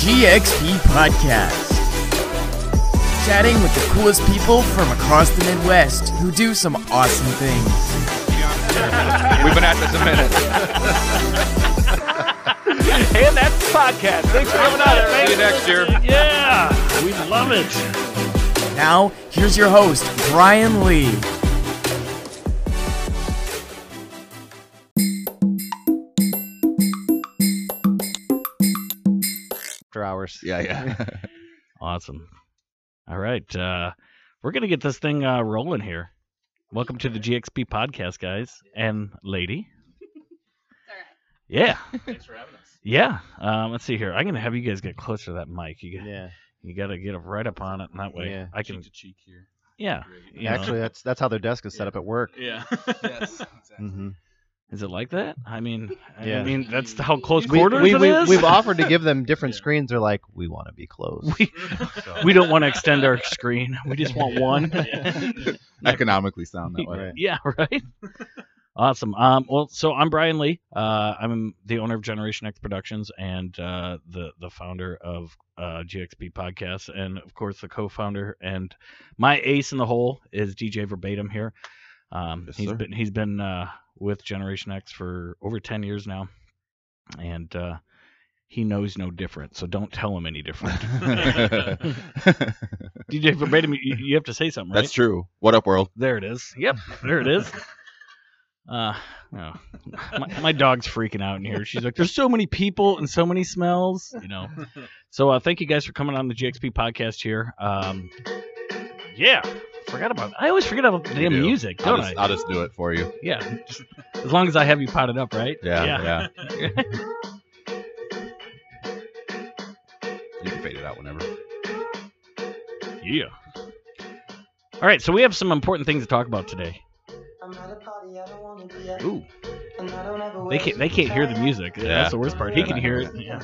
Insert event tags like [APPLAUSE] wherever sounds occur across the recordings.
GXP Podcast. Chatting with the coolest people from across the Midwest who do some awesome things. We've been at this a minute. And that's the podcast. Thanks for coming out. See you next year. Yeah, we love it. Now, here's your host, Bryan Lee. After hours. Yeah, yeah. [LAUGHS] Awesome. All right, uh, we're gonna get this thing uh, rolling here. Welcome to the GXP podcast, guys and lady. Yeah. [LAUGHS] Thanks for having us. Yeah. Um, let's see here. I'm gonna have you guys get closer to that mic. You, got- Yeah. you gotta get right up on it, and that way Yeah. I can. Cheek to cheek here. Yeah. you know. Actually, that's that's how their desk is set up at work. Yeah. [LAUGHS] yes. Exactly. hmm is it like that? I mean, I mean that's how close We, quarters we, it we, is? we've offered to give them [LAUGHS] different Yeah. screens. They're like, we want to be close. we, [LAUGHS] we don't want to extend our screen. We just want one. [LAUGHS] Economically sound that way. Right. Yeah, right. awesome. Um, well, so I'm Bryan Lee. Uh, I'm the owner of Generation X Productions and uh, the the founder of uh, GXP Podcasts, and of course the co-founder and my ace in the hole is DJ VerbaTIM here. Um, Yes, he's sir. been he's been uh, with Generation X for over ten years now, and uh, he knows no different. So don't tell him any different. [LAUGHS] [LAUGHS] DJ VerbaTIM, you, you have to say something, right? That's true. What up, world? There it is. Yep, there it is. [LAUGHS] Uh, oh. my, my dog's freaking out in here. She's like, "There's so many people and so many smells," you know. So, uh, thank you guys for coming on the GXP podcast here. Um, yeah, forgot about. I always forget about the damn do. music, I'll don't just, I? I'll just do it for you. Yeah, just, as long as I have you potted up, right? Yeah, yeah. [LAUGHS] You can fade it out whenever. yeah. All right, so we have some important things to talk about today. Ooh. They can't. They can't hear the music. Yeah. That's the worst part. He can hear it. [LAUGHS] Yeah.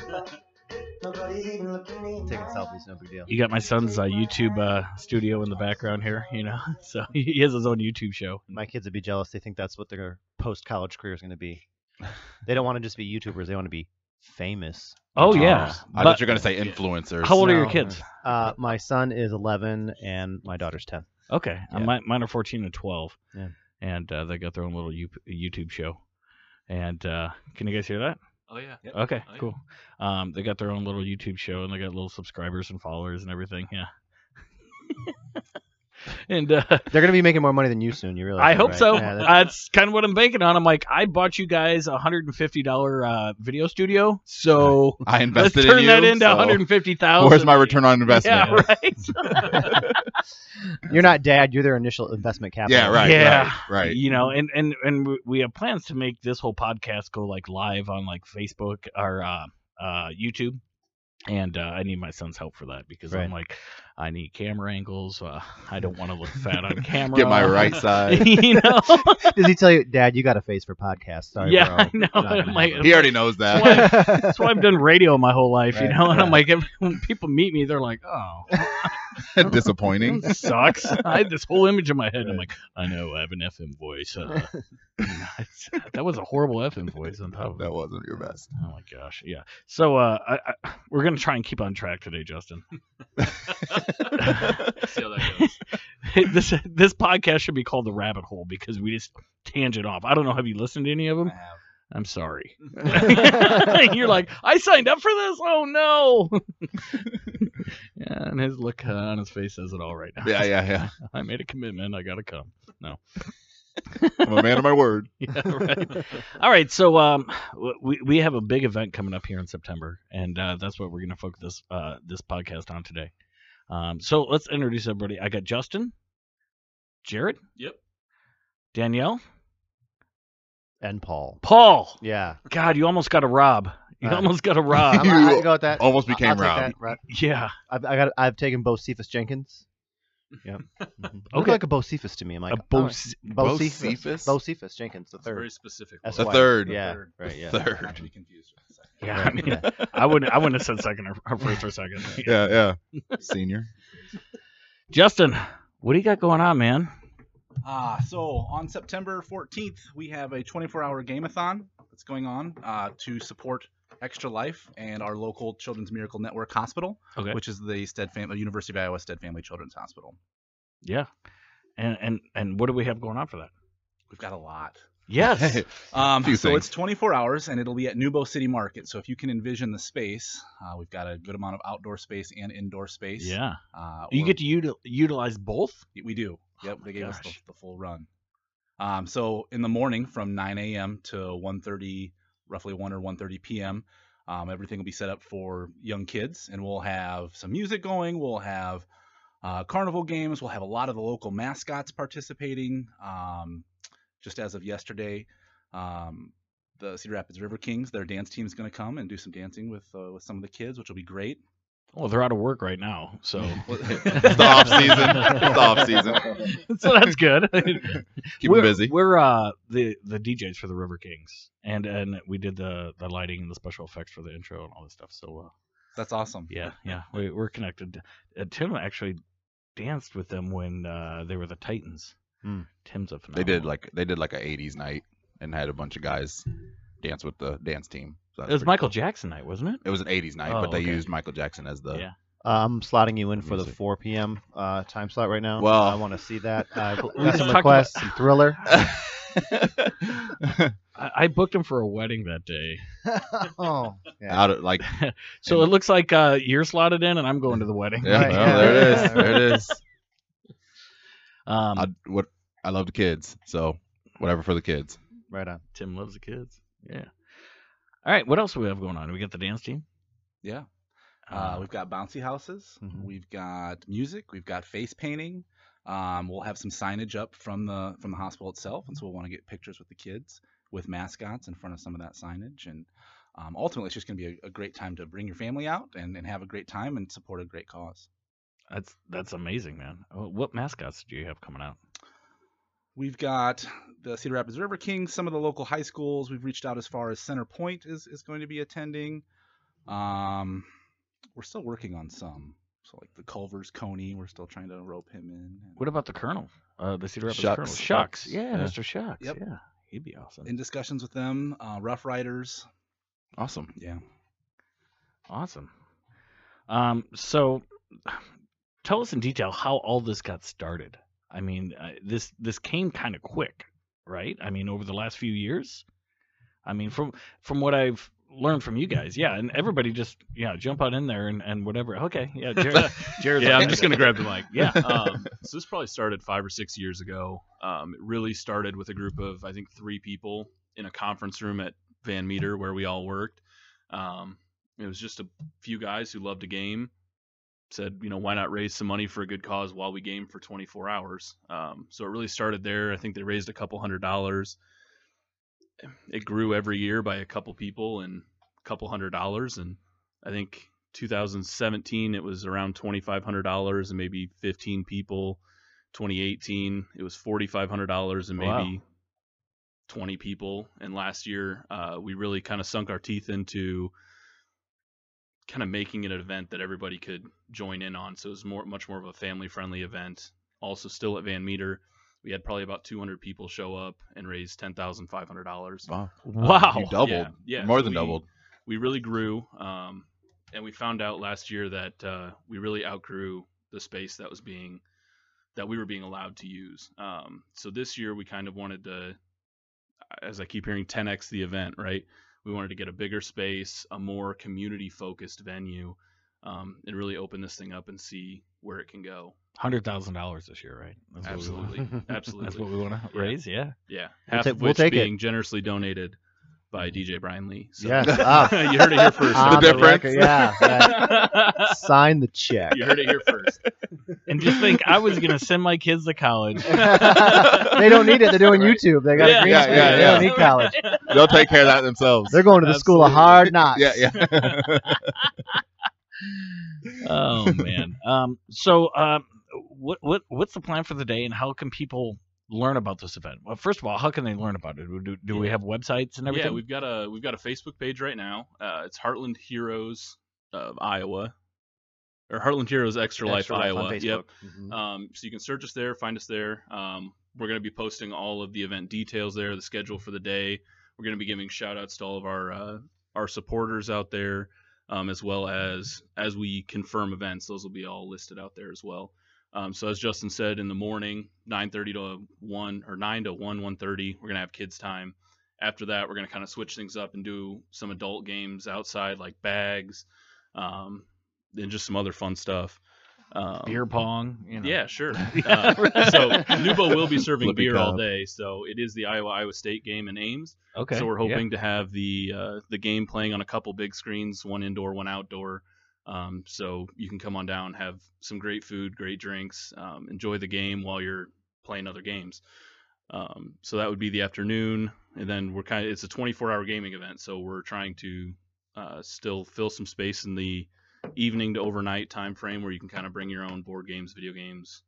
Taking selfies, no big deal. You got my son's uh, YouTube uh, studio in the background here, you know. [LAUGHS] So [LAUGHS] he has his own YouTube show. My kids would be jealous. They think that's what their post college career is going to be. They don't want to just be YouTubers. They want to be famous. Oh yeah. I But thought you were gonna say influencers. how old are your kids? Uh, my son is 11 and my daughter's 10. Okay, uh, Yeah. my, mine are 14 and 12, Yeah. and uh, they got their own little YouTube show. And uh, can you guys hear that? Oh yeah. Okay, Oh, yeah. cool. Um, they got their own little YouTube show, and they got little subscribers and followers and everything. Yeah. [LAUGHS] [LAUGHS] and uh, They're going to be making more money than you soon. You realize? I that, hope right? so. Yeah, that- That's kind of what I'm banking on. I'm like, I bought you guys a hundred and fifty dollar uh, video studio, so [LAUGHS] I let's invested turn in you. that into so one hundred and fifty thousand. Where's my return on investment? Yeah, right. [LAUGHS] you're not dad. You're their initial investment capital. Yeah, right. Yeah. Right. right. You know, and and and we- we have plans to make this whole podcast go like live on like Facebook or uh, uh, YouTube. And uh, I need my son's help for that because I'm like, I need camera angles. Uh, I don't want to look fat on [LAUGHS] camera. Get my right [LAUGHS] side. you know? [LAUGHS] Does he tell you, Dad, you got a face for podcasts? Sorry, yeah, bro. I know. I'm like. He already knows that. That's why I've done radio my whole life, you know. And I'm like, every- when people meet me, they're like, "Oh, [LAUGHS] Disappointing. sucks." [LAUGHS] I had this whole image in my head. I'm like, "I know, I have an FM voice." Uh, [LAUGHS] that was a horrible FM voice on top of. That wasn't your best. Oh my gosh, yeah. So uh, I, I, we're gonna try and keep on track today, Justin. See how that goes. this this podcast should be called the Rabbit Hole because we just tangent off. I don't know. Have you listened to any of them? I have. I'm sorry. You're like, I signed up for this. Oh no. Yeah, and his look uh, on his face says it all right now. Yeah, yeah, yeah. [LAUGHS] I made a commitment. I gotta come. No. I'm a man of my word. [LAUGHS] Yeah, right. all right. So um, we we have a big event coming up here in September, and uh, that's what we're gonna focus this uh this podcast on today. Um, so let's introduce everybody. I got Justin, Jared, Yep. Danielle, and Paul. Paul. Yeah. God, you almost got a Rob. You Uh, almost got a [LAUGHS] Rob. I'm, I go with that. Almost I'll- became I'll Rob. that, Rob. yeah. I've, I got. I've taken Bo Cephas Jenkins. [LAUGHS] Yep. Mhm. [LAUGHS] Look Okay. like a Bo Cephas to me. I'm like a Bo- oh, Bo, Bo Cephas. Cephas? Bo Cephas Jenkins the It's very specific. That's The third. Yeah. Third. Right. Yeah. Third. Not to be confused with the second. Yeah, I mean, I wouldn't. I wouldn't have said second or, or first or second. Yeah, yeah. Senior. Justin, what do you got going on, man? Uh, so on September 14th, we have a 24-hour gameathon that's going on uh, to support Extra Life and our local Children's Miracle Network Hospital, Okay. which is the Stead Family University of Iowa Stead Family Children's Hospital. Yeah. And and and what do we have going on for that? We've got a lot. Yes. [LAUGHS] Um, so things. it's 24 hours, and it'll be at NewBo City Market. So if you can envision the space, uh, we've got a good amount of outdoor space and indoor space. yeah. Uh, You get to util- utilize both. We do. Yep, my they gave us the, the full run. Um, so in the morning from 9 a.m. to 1:30, roughly 1 or 1:30 p.m., um, everything will be set up for young kids, and we'll have some music going. We'll have uh, carnival games. We'll have a lot of the local mascots participating. Um, just as of yesterday, um, the Cedar Rapids River Kings, their dance team is going to come and do some dancing with uh, with some of the kids, which will be great. Well, they're out of work right now, so [LAUGHS] [LAUGHS] It's the off season. It's the off season. [LAUGHS] so that's good. Keep we're, them busy. We're uh the the DJs for the River Kings, and and we did the the lighting and the special effects for the intro and all this stuff. So uh, That's awesome. yeah, yeah, we, we're connected. Uh, Tim actually danced with them when uh, they were the Titans. Hmm. Tim's a They did like they did like a '80s night and had a bunch of guys dance with the dance team. So it was Michael cool. Jackson night, wasn't it? It was an '80s night, Oh, but they okay. used Michael Jackson as the. Yeah. Uh, I'm slotting you in for the 4 p.m. Uh, time slot right now. Well- I want to see that. [LAUGHS] Uh, We got some talked requests, some thriller. [LAUGHS] [LAUGHS] I, I booked him for a wedding that day, oh, yeah. Out of like, so it looks like uh, you're slotted in, and I'm going to the wedding. yeah, Right, well, there it is. There it is. Um, I, what I love the kids, so whatever for the kids. right on. Tim loves the kids. Yeah. All right. What else do we have going on? We got the dance team. Yeah. Uh, we've got bouncy houses. Mhm. We've got music. We've got face painting. Um, we'll have some signage up from the from the hospital itself, and so we'll want to get pictures with the kids with mascots in front of some of that signage. And um, ultimately, it's just going to be a, a great time to bring your family out and, and have a great time and support a great cause. That's that's amazing, man. Oh, What mascots do you have coming out? We've got the Cedar Rapids River Kings, some of the local high schools. We've reached out as far as Center Point is, is going to be attending. Um, we're still working on some. So like the Culver's Coney, we're still trying to rope him in. What about the Kernel? Uh, the Cedar Rapids Shucks. Kernel. Shucks. Shucks. Yeah, Yeah. Mr. Shucks. Yep. Yeah, he'd be awesome. in discussions with them. Uh, Rough Riders. Awesome. Yeah. Awesome. Um, so tell us in detail how all this got started. I mean, uh, this this came kind of quick, right? I mean, over the last few years. I mean, from from what I've learned from you guys, yeah, and everybody just yeah jump on in there and, and whatever. Okay, yeah, [LAUGHS] Jared, Jared's yeah, like, I'm just gonna grab the mic. Yeah. [LAUGHS] Um, so this probably started five or six years ago. Um, it really started with a group of I think three people in a conference room at Van Meter where we all worked. Um, it was just a few guys who loved a game. Said, you know, why not raise some money for a good cause while we game for 24 hours? Um, so it really started there. I think they raised a couple hundred dollars. It grew every year by a couple people and a couple hundred dollars, and I think 2017 it was around $2500 and maybe 15 people 2018 it was $4500 and maybe Wow. 20 people and last year uh, we really kind of sunk our teeth into kind of making it an event that everybody could join in on so it was more much more of a family friendly event also still at van meter we had probably about 200 people show up and raise $10500 Wow. wow. You doubled. yeah, yeah, More so than we- doubled. we really grew um, and we found out last year that uh, we really outgrew the space that was being that we were being allowed to use um, so this year we kind of wanted to as i keep hearing 10x the event right we wanted to get a bigger space a more community focused venue um, and really open this thing up and see where it can go Hundred thousand dollars this year, right? That's what we want. absolutely absolutely [LAUGHS] That's what we want to raise. Yeah. yeah We'll half ta- of we'll which it. being generously doneted by dj bryan lee so Yes. [LAUGHS] Ah. you heard it here first The the difference. record, Yeah. yeah. [LAUGHS] Sign the check. you heard it here first And just think, I was gonna send my kids to college. [LAUGHS] they don't need it. They're doing Right. YouTube. They got Yeah, a green yeah, screen. yeah, they don't need college. They'll take care of that themselves. They're going to the school of hard knocks. yeah, yeah. oh man. Um. So, um, what what what's the plan for the day, and how can people learn about this event? Well, first of all, how can they learn about it? Do, do we have websites and everything? Yeah, we've got a we've got a Facebook page right now. Uh, it's Heartland Heroes of Iowa, or Heartland Heroes Extra, Life Extra Life Iowa. Yep. Mhm. Um, so you can search us there, find us there. Um, we're going to be posting all of the event details there, the schedule for the day. We're going to be giving shout outs to all of our uh, our supporters out there, um, as well as as we confirm events. Those will be all listed out there as well. Um, so as Justin said, in the morning, 9:30 to 1 or 9 to 1, 1:30, we're gonna have kids time. After that, we're gonna kind of switch things up and do some adult games outside, like bags, um, and just some other fun stuff. Um, Beer pong. You know. yeah, sure. [LAUGHS] Uh, so NewBo will be serving Flippy beer all day. So it is the Iowa Iowa State game in Ames. Okay. So we're yeah. hoping to have the uh, the game playing on a couple big screens, one indoor, one outdoor. Um, so you can come on down, have some great food, great drinks, um, enjoy the game while you're playing other games. Um, so that would be the afternoon, and then we're kind of it's a 24-hour gaming event, so we're trying to uh, still fill some space in the evening to overnight time frame where you can kind of bring your own board games, video games,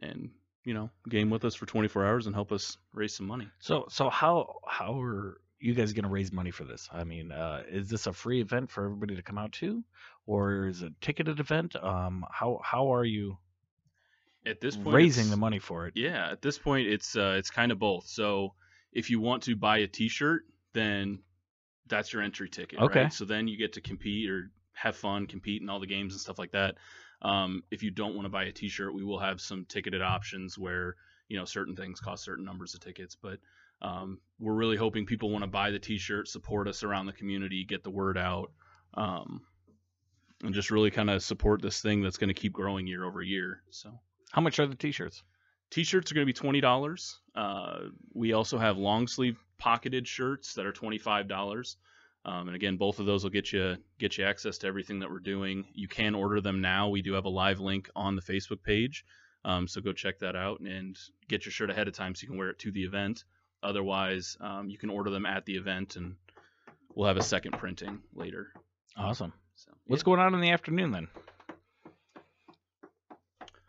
and you know game with us for 24 hours and help us raise some money. So so how how are you guys going to raise money for this? I mean, uh, is this a free event for everybody to come out to, or is it a ticketed event? Um, how how are you At this point, raising the money for it? Yeah, at this point, it's uh, it's kind of both. So if you want to buy a T-shirt, then that's your entry ticket. Okay. Right? So then you get to compete or have fun, compete in all the games and stuff like that. Um, if you don't want to buy a T-shirt, we will have some ticketed options where you know certain things cost certain numbers of tickets, but um, we're really hoping people want to buy the T-shirt, support us around the community, get the word out, um, and just really kind of support this thing that's going to keep growing year over year. So. How much are the t-shirts? T-shirts are going to be twenty dollars. Uh, we also have long sleeve pocketed shirts that are twenty five dollars. Um, and again, both of those will get you get you access to everything that we're doing. You can order them now. We do have a live link on the Facebook page, um, so go check that out and get your shirt ahead of time so you can wear it to the event. Otherwise, um, you can order them at the event, and we'll have a second printing later. Awesome. So, What's going on in the afternoon then?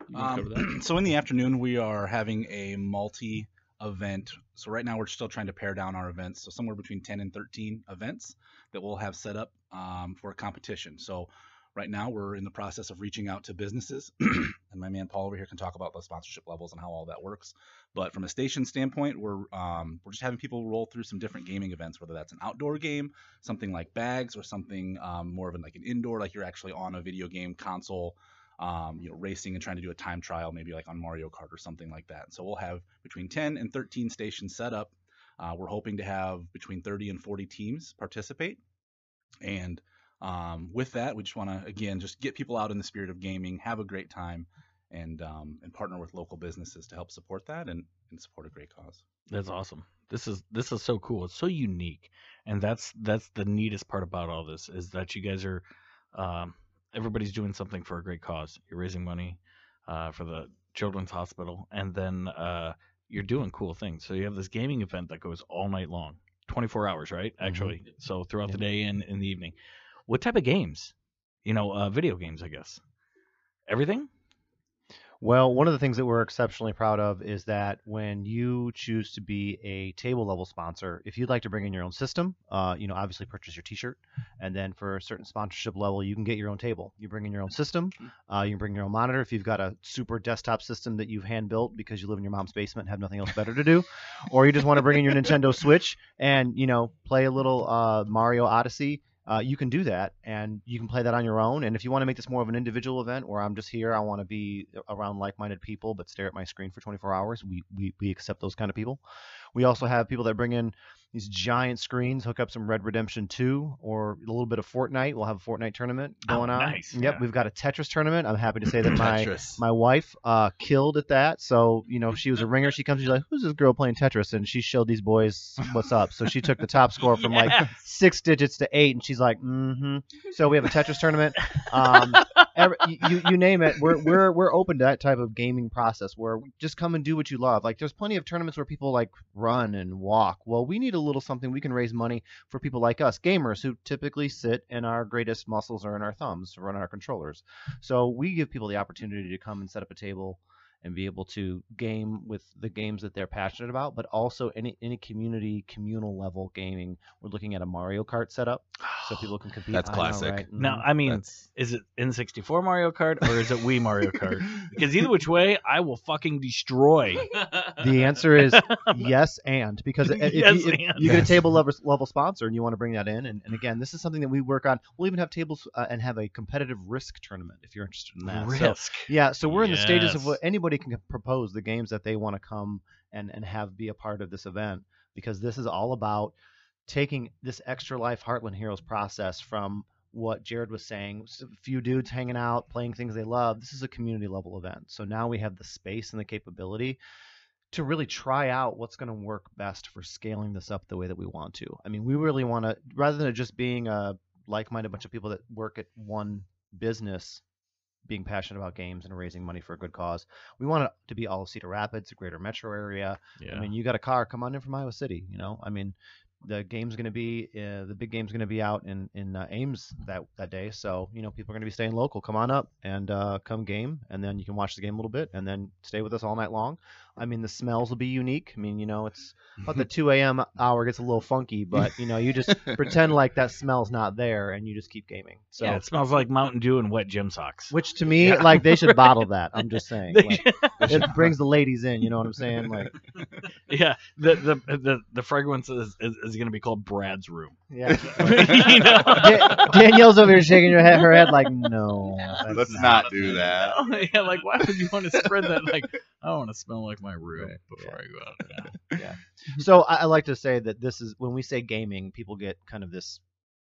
You wanna cover that? Um, [CLEARS THROAT] so in the afternoon, we are having a multi event. So right now, we're still trying to pare down our events. So somewhere between 10 and 13 events that we'll have set up um, for a competition. So right now, we're in the process of reaching out to businesses. [CLEARS THROAT] and my man Paul over here can talk about the sponsorship levels and how all that works. But from a station standpoint, we're um, we're just having people roll through some different gaming events, whether that's an outdoor game, something like bags, or something um, more of an like an indoor, like you're actually on a video game console um, you know, racing and trying to do a time trial, maybe like on Mario Kart or something like that. So we'll have between 10 and 13 stations set up. Uh, we're hoping to have between 30 and 40 teams participate. And um, with that, we just want to again just get people out in the spirit of gaming, have a great time, and um, and partner with local businesses to help support that and, and support a great cause. That's awesome. This is this is so cool. It's so unique, and that's that's the neatest part about all this is that you guys are, um, everybody's doing something for a great cause. You're raising money uh, for the children's hospital, and then uh, you're doing cool things. So you have this gaming event that goes all night long, 24 hours, right? Actually, so throughout the day and in the evening. What type of games? You know, uh, video games, I guess. Everything. Well, one of the things that we're exceptionally proud of is that when you choose to be a table level sponsor, if you'd like to bring in your own system, uh, you know, obviously purchase your T-shirt, and then for a certain sponsorship level, you can get your own table. You bring in your own system, uh, you can bring your own monitor. If you've got a super desktop system that you've hand built because you live in your mom's basement and have nothing else better to do, or you just want to bring in your Nintendo Switch and you know play a little uh, Mario Odyssey uh, you can do that and you can play that on your own. And if you want to make this more of an individual event where I'm just here, I want to be around like minded people but stare at my screen for 24 hours, we, we, we accept those kind of people. We also have people that bring in these giant screens, hook up some Red Redemption 2 or a little bit of Fortnite. We'll have a Fortnite tournament Oh, going on. nice, Yep, yeah. we've got a Tetris tournament. I'm happy to say [CLEARS THROAT] that my my wife uh, killed at that. So you know, she was a ringer. She comes, and she's like, "Who's this girl playing Tetris?" And she showed these boys what's up. So she took the top score from like [LAUGHS] six digits to eight, and she's like, "Mm-hmm." So we have a Tetris tournament. [LAUGHS] Um, every, you you name it, we're we're we're open to that type of gaming process where just come and do what you love. Like there's plenty of tournaments where people like run and walk. Well, we need a little something we can raise money for people like us, gamers who typically sit and our greatest muscles are in our thumbs to run our controllers. So we give people the opportunity to come and set up a table and be able to game with the games that they're passionate about, but also any any community communal level gaming. We're looking at a Mario Kart setup so [SIGHS] people can compete. That's I know, classic. right? Now, Mhm. I mean, That's is it N64 Mario Kart or is it Wii Mario Kart? [LAUGHS] Because either which way, I will fucking destroy. the answer is [LAUGHS] yes and because if, Yes, you, if and. you get a table level, level sponsor and you want to bring that in and, and again this is something that we work on we'll even have tables uh, and have a competitive risk tournament if you're interested in that So, Risk. yeah so we're in the stages of what anybody can propose the games that they want to come and and have be a part of this event because this is all about taking this extra life heartland heroes process from what jared was saying a few dudes hanging out playing things they love. This is a community level event. So now we have the space and the capability to really try out what's going to work best for scaling this up the way that we want to. I mean we really want to rather than just being a like-minded bunch of people that work at one business being passionate about games and raising money for a good cause. We want it to be all of Cedar Rapids, the greater metro area. Yeah. I mean, you got a car, come on in from Iowa City. You know, I mean, the game's going to be uh, the big game's going to be out in in uh, Ames that that day. So you know, people are going to be staying local. Come on up and uh, come game, and then you can watch the game a little bit, and then stay with us all night long. I mean, the smells will be unique. I mean, you know, it's [LAUGHS] about the 2 a.m. hour gets a little funky, but you know, you just [LAUGHS] pretend like that smell's not there, and you just keep gaming. So. yeah, it smells like Mountain Dew and wet gym socks. Which to me, Yeah. like they should [LAUGHS] bottle that. I'm just saying. They Like, it brings the ladies in. You know what I'm saying? Like, yeah, the the the, the fragrance is, is, is going to be called Brad's room. yeah. You know? Da- Danielle's over here shaking her head, her head like, no. Let's not do that. yeah, like why would you want to spread that? Like I want to smell like my room Right. before I go out. Yeah. [LAUGHS] yeah. So I, I like to say that this is when we say gaming, people get kind of this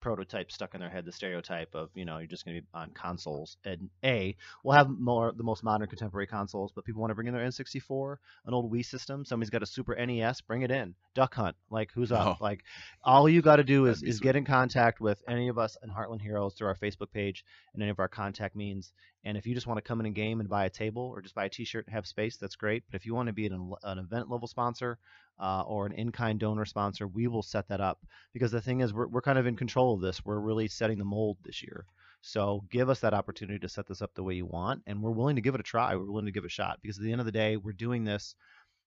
prototype stuck in their head, the stereotype of you know you're just going to be on consoles. And a, we'll have more the most modern contemporary consoles, but people want to bring in their N64, an old Wii system. Somebody's got a Super NES, bring it in. Duck Hunt, like who's up? Oh. Like all you got to do is is sweet. get in contact with any of us in Heartland Heroes through our Facebook page and any of our contact means. And if you just want to come in and game and buy a table or just buy a T-shirt and have space, that's great. But if you want to be an, an event level sponsor uh, or an in-kind donor sponsor, we will set that up. Because the thing is, we're, we're kind of in control of this. We're really setting the mold this year. So give us that opportunity to set this up the way you want, and we're willing to give it a try. We're willing to give it a shot because at the end of the day, we're doing this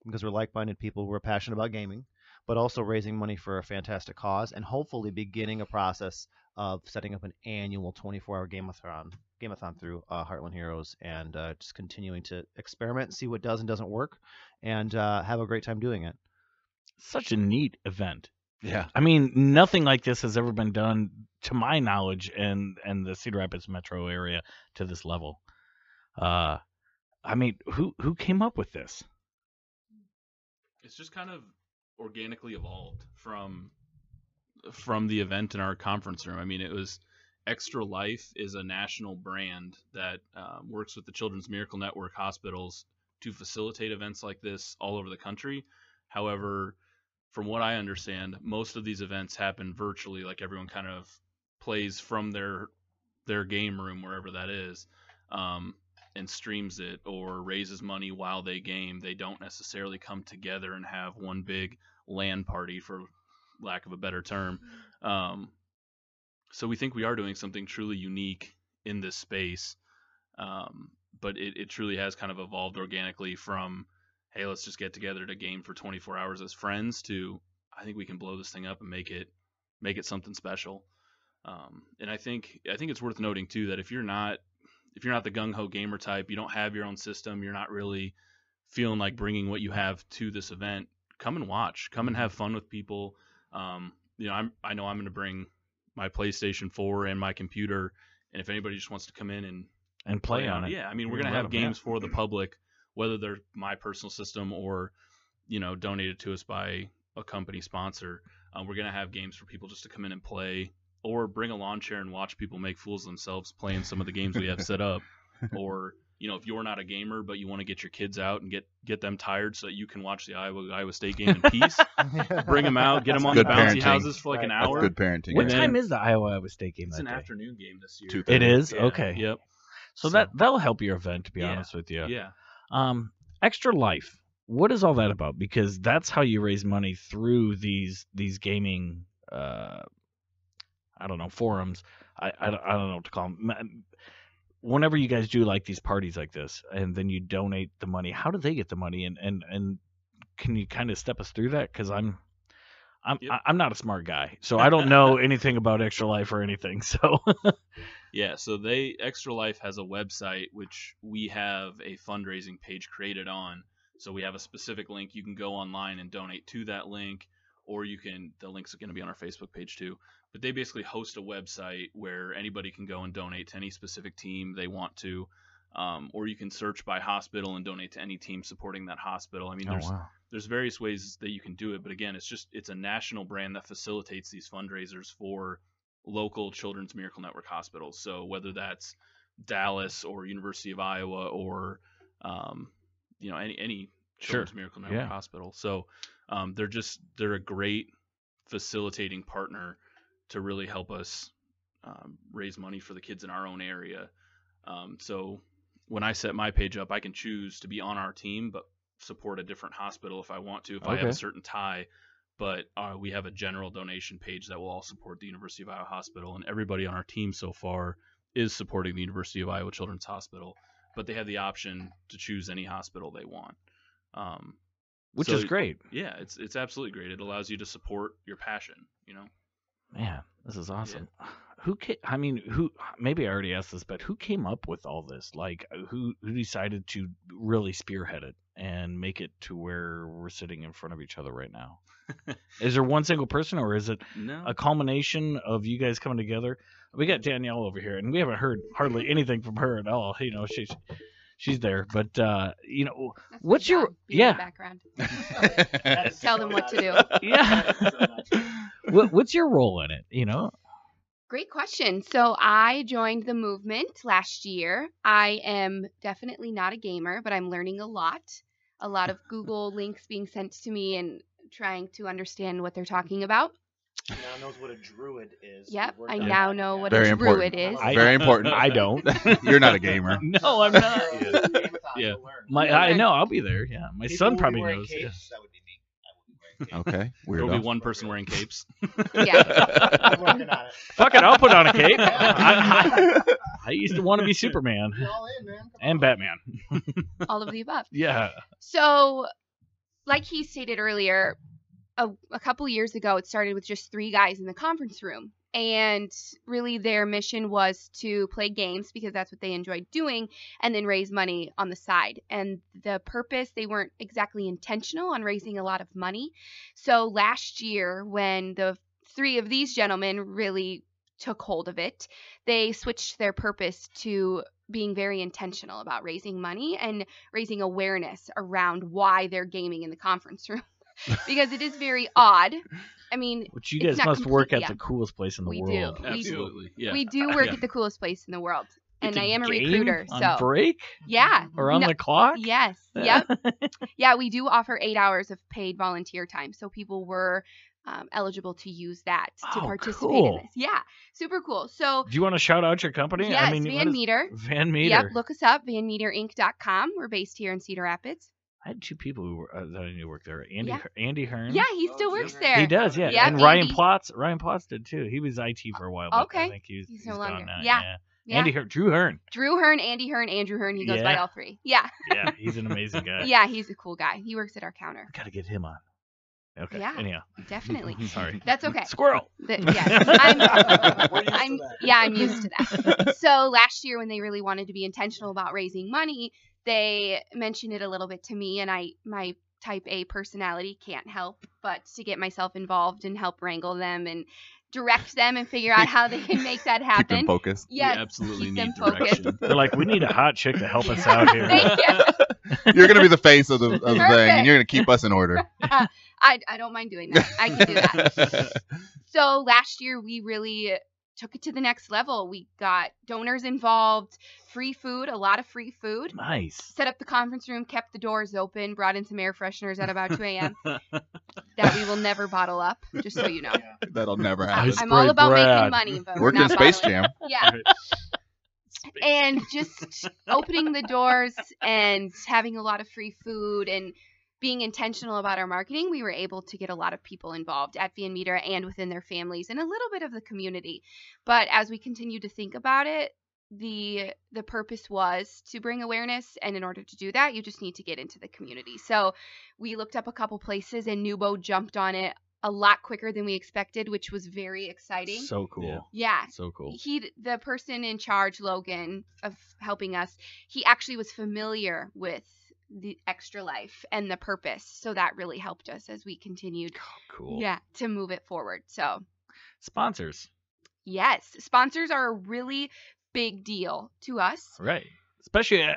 because we're like-minded people. We're passionate about gaming, but also raising money for a fantastic cause, and hopefully beginning a process of setting up an annual 24-hour gameathon, gameathon through uh, Heartland Heroes, and uh, just continuing to experiment see what does and doesn't work, and uh, have a great time doing it. Such a neat event. Yeah. I mean, nothing like this has ever been done, to my knowledge, and and the Cedar Rapids metro area to this level. Uh, I mean, who who came up with this? it's just kind of organically evolved from from the event in our conference room. I mean, it was Extra Life is a national brand that um, works with the Children's Miracle Network hospitals to facilitate events like this all over the country. However, from what I understand, most of these events happen virtually. Like everyone kind of plays from their their game room wherever that is. Um, and streams it or raises money while they game, they don't necessarily come together and have one big LAN party, for lack of a better term. Um, so we think we are doing something truly unique in this space, um, but it, it truly has kind of evolved organically from, hey, let's just get together to game for 24 hours as friends to, I think we can blow this thing up and make it make it something special. Um, and I think I think it's worth noting too that if you're not if you're not the gung ho gamer type, you don't have your own system, you're not really feeling like bringing what you have to this event, come and watch, come and have fun with people. Um, you know, I'm I know I'm going to bring my PlayStation 4 and my computer, and if anybody just wants to come in and And play on it. yeah, I mean, we're gonna gonna have let 'em, yeah. games for the public, whether they're my personal system or, you know, donated to us by a company sponsor. Um, we're gonna have games for people just to come in and play, or bring a lawn chair and watch people make fools of themselves playing some of the games we have set up. [LAUGHS] Or, you know, if you're not a gamer but you want to get your kids out and get get them tired so that you can watch the Iowa Iowa State game in peace, [LAUGHS] bring them out, get them on the good bouncy parenting. houses for like an Right. That's hour. good parenting. What And time is the Iowa Iowa State game It's that an day? afternoon game this year. Two It Yeah, okay. Yep. So that that'll help your event, to be Yeah. honest with you. Yeah. Um, Extra Life. What is all that about? Because that's how you raise money through these these gaming. Uh, I don't know forums. I, I, don't- I don't know what to call them. whenever you guys do like these parties like this, and then you donate the money, how do they get the money? And and and can you kind of step us through that? Because I'm. I'm Yep. I'm not a smart guy, so I don't know [LAUGHS] anything about Extra Life or anything. So [LAUGHS] Yeah, so they Extra Life has a website which we have a fundraising page created on. So we have a specific link. You can go online and donate to that link, or you can. The link's going to be on our Facebook page too. But they basically host a website where anybody can go and donate to any specific team they want to, um, or you can search by hospital and donate to any team supporting that hospital. I mean, there's there's various ways that you can do it, but again, it's just it's a national brand that facilitates these fundraisers for local Children's Miracle Network hospitals. So whether that's Dallas or University of Iowa or um, you know any any Sure. Children's Miracle Network Yeah. hospital. So um, they're just they're a great facilitating partner to really help us um, raise money for the kids in our own area. Um, so when I set my page up, I can choose to be on our team, but support a different hospital if I want to, if I have a certain tie. But uh, we have a general donation page that will all support the University of Iowa Hospital, and everybody on our team so far is supporting the University of Iowa Children's Hospital. But they have the option to choose any hospital they want. Um, which so, is great. Yeah, it's it's absolutely great. It allows you to support your passion. You know. Man, this is awesome. Who ca- I mean, who? Maybe I already asked this, but who came up with all this? Like, uh, who who decided to really spearhead it and make it to where we're sitting in front of each other right now? [LAUGHS] is there one single person, or is it No. a culmination of you guys coming together? We got Danielle over here, and we haven't heard hardly [LAUGHS] anything from her at all. You know, she's she's there, but uh, you know, That's What's your- job, be in the yeah. background? [LAUGHS] Tell them what to do. yeah. what, what's your role in it? You know, Great question. So I joined the movement last year. I am definitely not a gamer, but I'm learning a lot. A lot of Google links being sent to me and trying to understand what they're talking about. Now knows what a druid is. Yep, I on now that. know what Very a important. druid is. I- Very important. [LAUGHS] I don't. [LAUGHS] You're not a gamer. [LAUGHS] no, I'm not. Yeah. My, I know I'll be there. Yeah, my son probably knows. yeah. That would be me. I would be wearing Okay. There'll be one person wearing capes. yeah. I'm working on it. Fuck it, I'll put on a cape. I, I, I used to want to be Superman You're all in, man. Come and on. Batman. All of the above. [LAUGHS] Yeah. So, like he stated earlier, a, a couple years ago, it started with just three guys in the conference room. And really, their mission was to play games because that's what they enjoyed doing and then raise money on the side. And the purpose, they weren't exactly intentional on raising a lot of money. So, last year, when the three of these gentlemen really took hold of it, they switched their purpose to being very intentional about raising money and raising awareness around why they're gaming in the conference room [LAUGHS] because it is very odd. I mean, Which you guys not must work at completely the coolest place in the We do. world. We do. Absolutely. Yeah. we do work Yeah. at the coolest place in the world, and to I am a game recruiter. on So break yeah, or on No- the clock. yes, yep, [LAUGHS] yeah. We do offer eight hours of paid volunteer time, so people were um, eligible to use that to Oh, participate cool. in this. Yeah, super cool. So Do you want to shout out your company? yes, I mean, Van is- Meter. Van Meter. Yep, look us up, vanmeterinc.com. We're based here in Cedar Rapids. I had two people who were, uh, that I knew worked there. Andy Yeah. Andy Hearn. Yeah, he Oh, still Jim works Hearn. there. He does, yeah. Yep, and Ryan Andy- Plotz, Ryan Plotz did too. He was IT for a while, but I Okay. think he's, He's he's, no gone longer. now. Yeah. Yeah. Yeah. Andy Hearn, Drew Hearn. Drew Hearn, Andy Hearn, Andrew Hearn. He goes by all three. Yeah. Yeah, [LAUGHS] he's an amazing guy. Yeah, he's a cool guy. He works at our counter. Got to get him on. Okay. Yeah. Anyhow, Definitely. [LAUGHS] sorry. That's okay. Squirrel. The- [LAUGHS] yes, I'm, We're used to I'm yeah, I'm used to that. So last year, when they really wanted to be intentional about raising money, they mentioned it a little bit to me, and I my type A personality can't help but to get myself involved and help wrangle them and direct them and figure out how they can make that happen. Keep them happen. focused. Yes, we absolutely keep need them focused. They're like, we need a hot chick to help us out [LAUGHS] here. Thank you. [LAUGHS] You're gonna be the face of the, of the thing, Perfect. and you're gonna keep us in order. [LAUGHS] I, I don't mind doing that. I can do that. So last year we really took it to the next level. We got donors involved, free food, a lot of free food. Nice. Set up the conference room, kept the doors open, brought in some air fresheners at about 2 a.m. [LAUGHS] that we will never bottle up, just so you know. That'll never happen. I'm all about Brad. making money, but we're Working not Space bottling. Jam. Yeah, and just opening the doors and having a lot of free food and being intentional about our marketing, we were able to get a lot of people involved at Van Meter and within their families and a little bit of the community. But as we continue to think about it, the the purpose was to bring awareness and in order to do that you just need to get into the community so we looked up a couple places and NewBo jumped on it a lot quicker than we expected which was very exciting So cool. Yeah. yeah So cool. he the person in charge logan of helping us he actually was familiar with the extra life and the purpose so that really helped us as we continued Cool. yeah to move it forward so Sponsors. yes sponsors are a really big deal to us Right. Especially uh,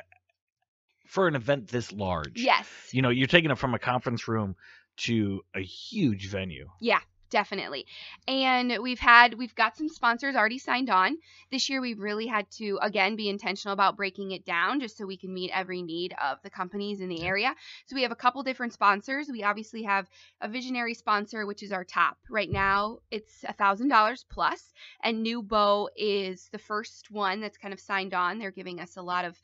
for an event this large. yes You know, you're taking it from a conference room to a huge venue. Definitely. And we've had we've got some sponsors already signed on. This year we've really had to again be intentional about breaking it down just so we can meet every need of the companies in the area. So we have a couple different sponsors. We obviously have a visionary sponsor which is our top. Right now it's a thousand dollars plus and NewBo is the first one that's kind of signed on. They're giving us a lot of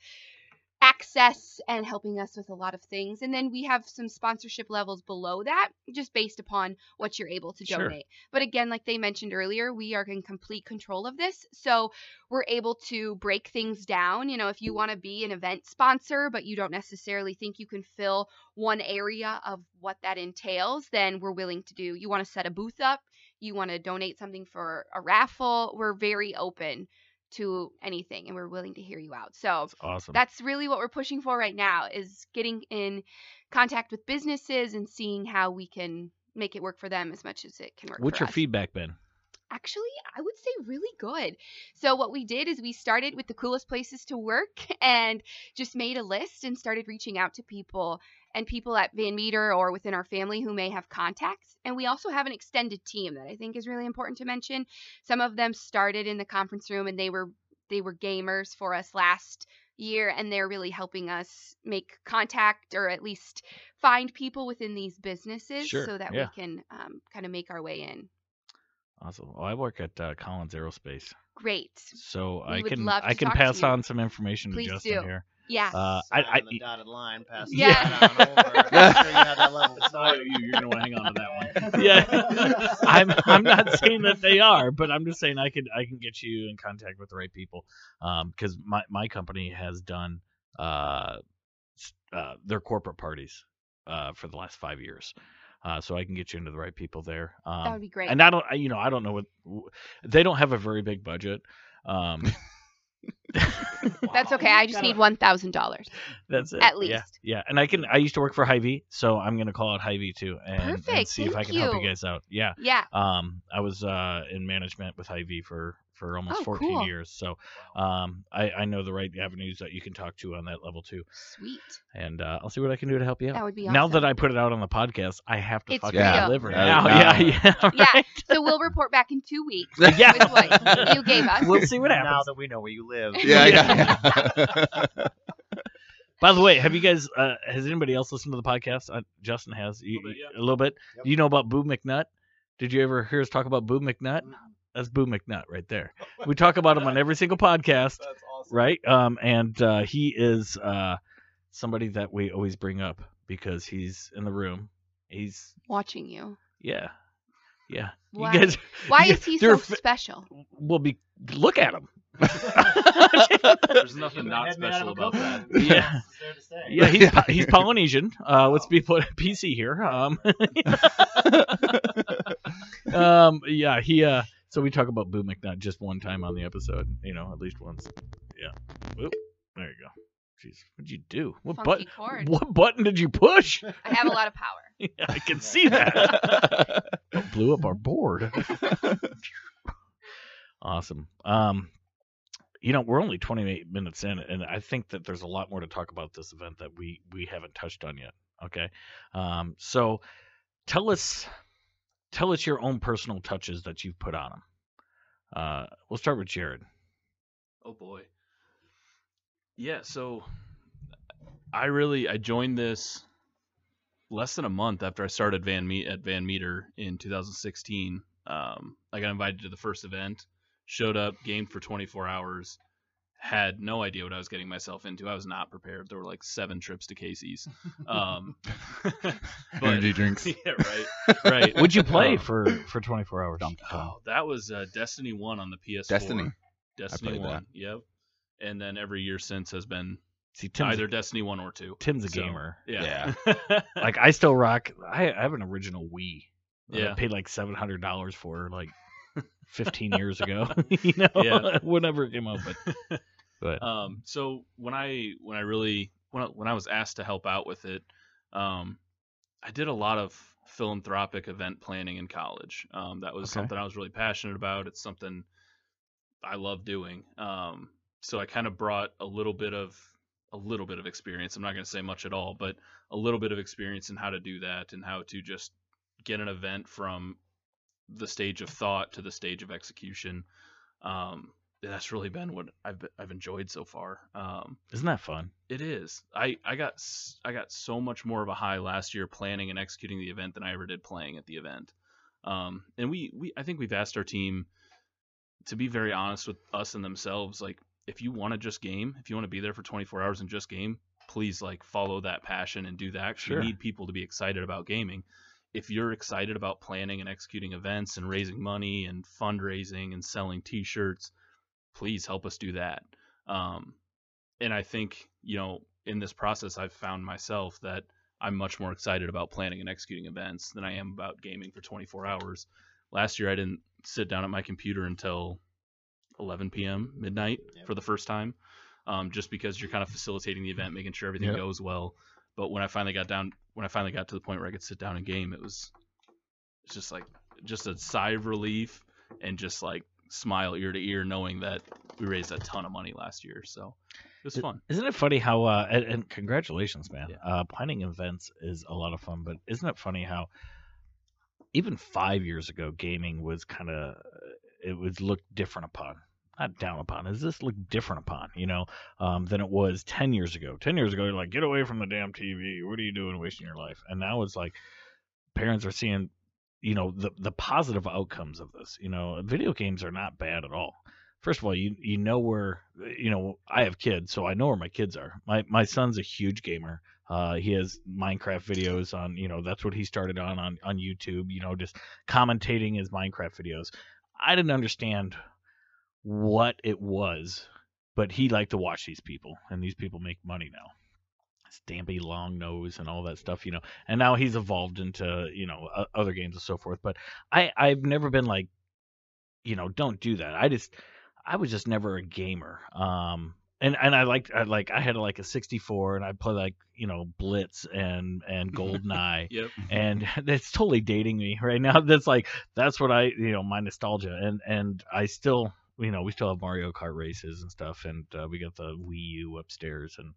access and helping us with a lot of things. And then we have some sponsorship levels below that, just based upon what you're able to Sure. donate. But again, like they mentioned earlier, we are in complete control of this. So we're able to break things down. You know, if you want to be an event sponsor, but you don't necessarily think you can fill one area of what that entails, then we're willing to do. You want to set a booth up, you want to donate something for a raffle, we're very open to anything and we're willing to hear you out. So It's awesome. that's really what we're pushing for right now is getting in contact with businesses and seeing how we can make it work for them as much as it can work What's your us. feedback been? Actually, I would say really good. So what we did is we started with the coolest places to work [LAUGHS] and just made a list and started reaching out to people and people at Van Meter or within our family who may have contacts. And we also have an extended team that I think is really important to mention. Some of them started in the conference room and they were they were gamers for us last year and they're really helping us make contact or at least find people within these businesses Sure, so that yeah. we can um, kind of make our way in. Awesome. Well, I work at uh, Collins Aerospace, Great. so We I can I can pass on some information Please to Justin do. here. Yeah. Uh, I, Sign I, the dotted line past the Yeah. sign on over. Make sure you have that level [LAUGHS] Oh, start. you, you're gonna want to hang on to that one. [LAUGHS] yeah, [LAUGHS] I'm I'm not saying that they are, but I'm just saying I could I can get you in contact with the right people, because my my company has done uh, uh their corporate parties uh for the last five years, uh so I can get you into the right people there. Um, that would be great. and I don't I, you know I don't know what they don't have a very big budget. Um, [LAUGHS] That's okay. I just need one thousand dollars. That's it. At least. yeah. yeah. And I can. I used to work for Hy-Vee, so I'm gonna call out Hy-Vee too, and, and Perfect, see if I thank can help you you. guys out. Yeah. Yeah. Um, I was uh in management with Hy-Vee for for almost Oh, 14 cool. years, so um, I I know the right avenues that you can talk to on that level too, Sweet. and uh, I'll see what I can do to help you out. That would be awesome. Now that I put it out on the podcast, I have to It's fucking real. deliver Yeah, now. now. Yeah, yeah, [LAUGHS] Yeah. right. So we'll report back in two weeks [LAUGHS] Yeah. with what you gave [LAUGHS] us. We'll see what happens. Now that we know where you live. yeah, yeah. By the way, have you guys? Uh, has anybody else listened to the podcast? Uh, Justin has. You, Little bit, yeah. A little bit. Yep. Do you know about Boo McNutt? Did you ever hear us talk about Boo McNutt? That's Boo McNutt right there. We talk about him on every single podcast, That's awesome. right? Um, and uh, he is uh, somebody that we always bring up because he's in the room. He's Watching you. yeah, yeah. Why? You guys, [LAUGHS] Why you- is he so fa- special? will be look at him. [LAUGHS] [LAUGHS] There's nothing not special about that. yeah. Say. Yeah, he's Po- he's Polynesian. Uh, let's be put PC here. Um, um, yeah, he. Uh, so we talk about Boo McNutt just one time on the episode. You know, at least once. Yeah. Oop, there you go. Jeez, what'd you do? What Funky button? chord. [LAUGHS] What button did you push? [LAUGHS] I have a lot of power. [LAUGHS] yeah, I can see that. Blew up our board. awesome. Um, you know, we're only 28 minutes in, and I think that there's a lot more to talk about this event that we we haven't touched on yet. Okay, um, so tell us tell us your own personal touches that you've put on them. Uh, we'll start with Jared. Oh boy. Yeah, so I really I joined this less than a month after I started Van Me- at Van Meter in 2016. Um, I got invited to the first event, showed up, gamed for 24 hours, had no idea what I was getting myself into. I was not prepared. There were like seven trips to Casey's. Um, [LAUGHS] [LAUGHS] but- Energy drinks. [LAUGHS] yeah, right. Right? Would you play Um, for for 24 hours? Oh, that was uh, Destiny One on the PS4. Destiny. Destiny One. that. Yep. and then every year since has been See, Tim's, either Destiny one or two. Tim's a So, gamer. Yeah. yeah. Like I still rock. I, I have an original Wii. that I Yeah. paid like seven hundred dollars for like fifteen years ago. you know, Yeah. whenever it came out. But but um, so when I when I really when I, when I was asked to help out with it, um, I did a lot of philanthropic event planning in college. Um, that was Okay. something I was really passionate about. It's something I love doing. Um, so I kind of brought a little bit of a little bit of experience. I'm not going to say much at all, but a little bit of experience in how to do that and how to just get an event from the stage of thought to the stage of execution. Um, that's really been what I've I've enjoyed so far. Um, isn't that fun? it is. I I got I got so much more of a high last year planning and executing the event than I ever did playing at the event. Um, and we we I think we've asked our team to be very honest with us and themselves. Like, if you want to just game, if you want to be there for 24 hours and just game, please like follow that passion and do that. Sure. We need people to be excited about gaming. If you're excited about planning and executing events and raising money and fundraising and selling T-shirts, please help us do that. Um, and I think you know in this process I've found myself that I'm much more excited about planning and executing events than I am about gaming for 24 hours. Last year I didn't sit down at my computer until 11 p.m. midnight Yep. for the first time, um, just because you're kind of facilitating the event, making sure everything Yep. goes well. But when I finally got down, when I finally got to the point where I could sit down and game, it was it's just like just a sigh of relief and just like smile ear to ear knowing that we raised a ton of money last year. So it was fun. Isn't it funny how uh and, and congratulations, man. Yeah. Uh planning events is a lot of fun, but isn't it funny how even 5 years ago gaming was kind of it was looked different upon. Not down upon. Is this looked different upon, you know, um, than it was 10 years ago. 10 years ago, you're like, get away from the damn TV. What are you doing wasting your life? And now it's like parents are seeing, you know, the, the positive outcomes of this. You know, video games are not bad at all first of all, you you know where you know I have kids, so I know where my kids are. My my son's a huge gamer. Uh, he has Minecraft videos on, you know, that's what he started on on on YouTube. You know, just commentating his Minecraft videos. I didn't understand what it was, but he liked to watch these people, and these people make money now. Stampy long nose and all that stuff, you know. And now he's evolved into, you know, other games and so forth. But I I've never been like, you know, don't do that. I just I was just never a gamer. Um, and and I liked I like I had like a 64 and I play like you know Blitz and and Goldeneye [LAUGHS] Yep. and [LAUGHS] that's totally dating me right now. [LAUGHS] That's like that's what I you know my nostalgia and and I still you know we still have Mario Kart races and stuff and uh, we got the Wii U upstairs and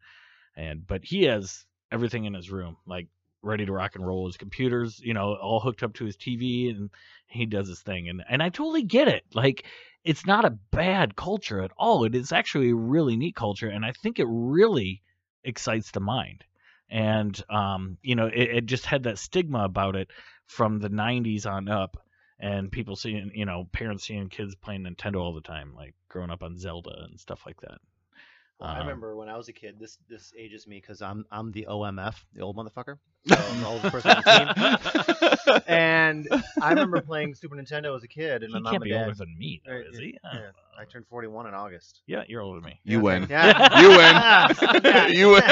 and but he has everything in his room like ready to rock and roll his computers you know all hooked up to his TV and he does his thing and and I totally get it like it's not a bad culture at all it is actually a really neat culture and I think it really excites the mind and um you know it, it just had that stigma about it from the 90s on up and people seeing you know parents seeing kids playing nintendo all the time like growing up on zelda and stuff like that Well, I Um, remember when I was a kid. This this ages me because I'm I'm the OMF, the old motherfucker, so I'm the oldest person on the team. [LAUGHS] And I remember playing Super Nintendo as a kid, and he my mom can't and be dad. older than me though, is he yeah, I turned 41 in August. yeah you're older than me You win. Yeah. You win. [LAUGHS] Yeah. [LAUGHS] You win.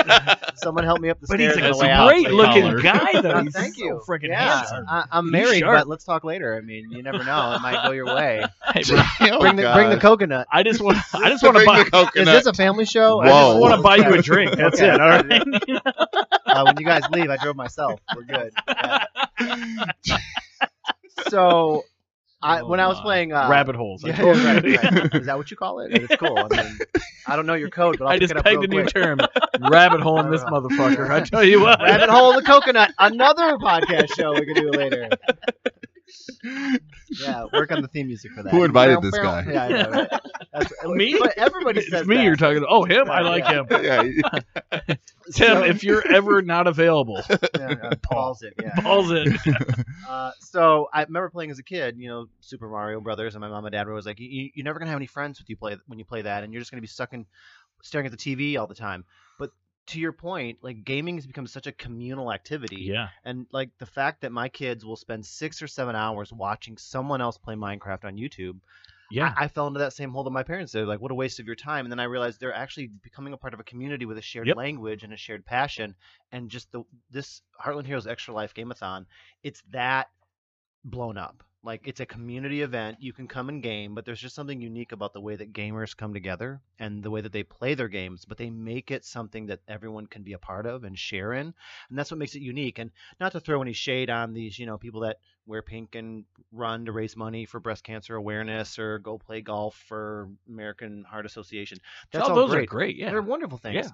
Someone help me up the but he's stairs a on the great looking guy though Uh, he's thank so you. freaking yeah, handsome I, I'm married, sharp. but let's talk later. I mean, you never know; it might go your way. Hey, bro, Oh, Bring the bring the coconut. i just want i just want to buy the coconut. Is this a family show? Whoa. I just want to buy you a drink. That's Okay. it. All right. Uh, when you guys leave, I drove myself. We're good. Yeah. [LAUGHS] So, I Oh when I was playing uh, Rabbit holes. I Yeah, right, right. Is that what you call it? It's cool. I mean, I don't know your code, but I'll I just pegged a new quick. term. Rabbit hole in this [LAUGHS] motherfucker. I tell you what. Rabbit hole in the coconut. Another podcast show we can do later. [LAUGHS] Yeah, work on the theme music for that. Who invited this guy? Yeah, I know, right? That's, [LAUGHS] Me? But everybody It's says me that. you're talking to. Oh, him? I like yeah. him. yeah. [LAUGHS] Tim, So- if you're ever not available, Yeah, yeah, Paul's it. Yeah. balls in. Uh, so I remember playing as a kid, you know, Super Mario Brothers, and my mom and dad were always like, you, "You're never gonna have any friends with you play when you play that, and you're just gonna be stuck in staring at the TV all the time." To your point, like gaming has become such a communal activity, Yeah. and like the fact that my kids will spend six or seven hours watching someone else play Minecraft on YouTube, Yeah. I, I fell into that same hole that my parents did. Like, what a waste of your time. And then I realized they're actually becoming a part of a community with a shared Yep. language and a shared passion. And just the this Heartland Heroes Extra Life Gameathon, it's that blown up. Like it's a community event. You can come and game, but there's just something unique about the way that gamers come together and the way that they play their games, but they make it something that everyone can be a part of and share in. And that's what makes it unique. And not to throw any shade on these, you know, people that wear pink and run to raise money for breast cancer awareness or go play golf for American Heart Association. That's all all those great. are great. Yeah. They're wonderful things. Yeah.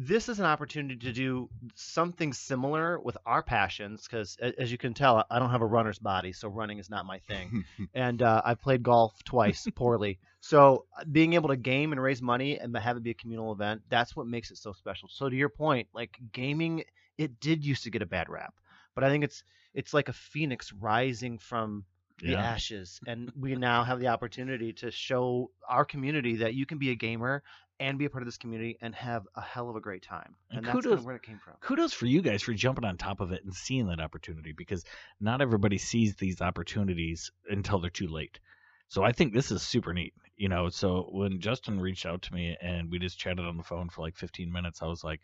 This is an opportunity to do something similar with our passions because, as you can tell, I don't have a runner's body, so running is not my thing. [LAUGHS] and uh, I've played golf twice [LAUGHS] poorly. So uh, being able to game and raise money and have it be a communal event, that's what makes it so special. So to your point, like gaming, it did used to get a bad rap, but I think it's it's like a phoenix rising from the Yeah. ashes, and we now have the opportunity to show our community that you can be a gamer and be a part of this community and have a hell of a great time. And And, that's kudos- where it came from. kudos for you guys for jumping on top of it and seeing that opportunity because not everybody sees these opportunities until they're too late. So I think this is super neat. You know, so when Justin reached out to me and we just chatted on the phone for like 15 minutes, I was like,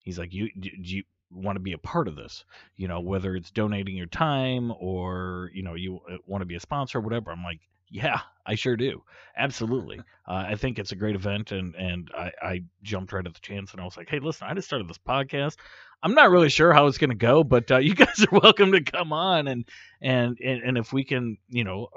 he's like, you do do you want to be a part of this? You know, whether it's donating your time or you know you want to be a sponsor or whatever. I'm like, yeah, I sure do, absolutely. [LAUGHS] Uh, I think it's a great event, and and I, I jumped right at the chance, and I was like, hey, listen, I just started this podcast. I'm not really sure how it's going to go, but uh, [LAUGHS] you guys are welcome to come on, and and and, and if we can, you know,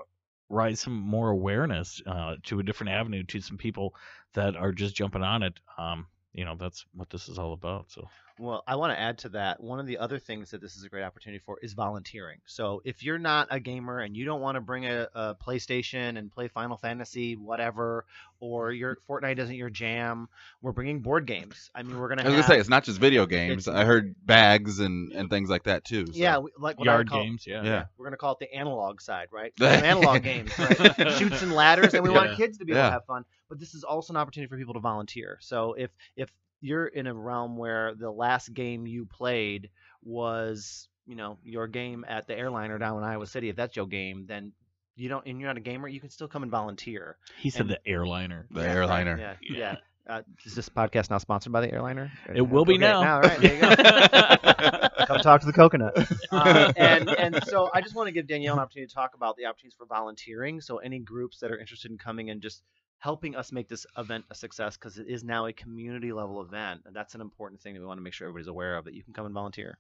rise some more awareness uh, to a different avenue to some people that are just jumping on it, um, you know, that's what this is all about. So Well, I want to add to that. One of the other things that this is a great opportunity for is volunteering. So if you're not a gamer and you don't want to bring a, a PlayStation and play Final Fantasy, whatever, or your Fortnite isn't your jam, we're bringing board games. I mean, we're gonna. I was have, gonna say it's not just video games. I heard bags and, and things like that too. so. Yeah, we, like what I yard call, games, yeah. Yeah. We're gonna call it the analog side, right? [LAUGHS] So analog games, right? [LAUGHS] Shoots and ladders, and we want kids to be able Yeah. to have fun. But this is also an opportunity for people to volunteer. So if if you're in a realm where the last game you played was, you know, your game at the airliner down in Iowa City, if that's your game, then you don't and you're not a gamer, you can still come and volunteer. He said And- the airliner. The Yeah, airliner. Yeah, Yeah. yeah. Uh, is this podcast now sponsored by the airliner? It will be Okay, now. All right, there you go. [LAUGHS] Come talk to the coconut. [LAUGHS] Uh, and and so I just want to give Danielle an opportunity to talk about the opportunities for volunteering. So any groups that are interested in coming and just helping us make this event a success because it is now a community level event, and that's an important thing that we want to make sure everybody's aware of that you can come and volunteer.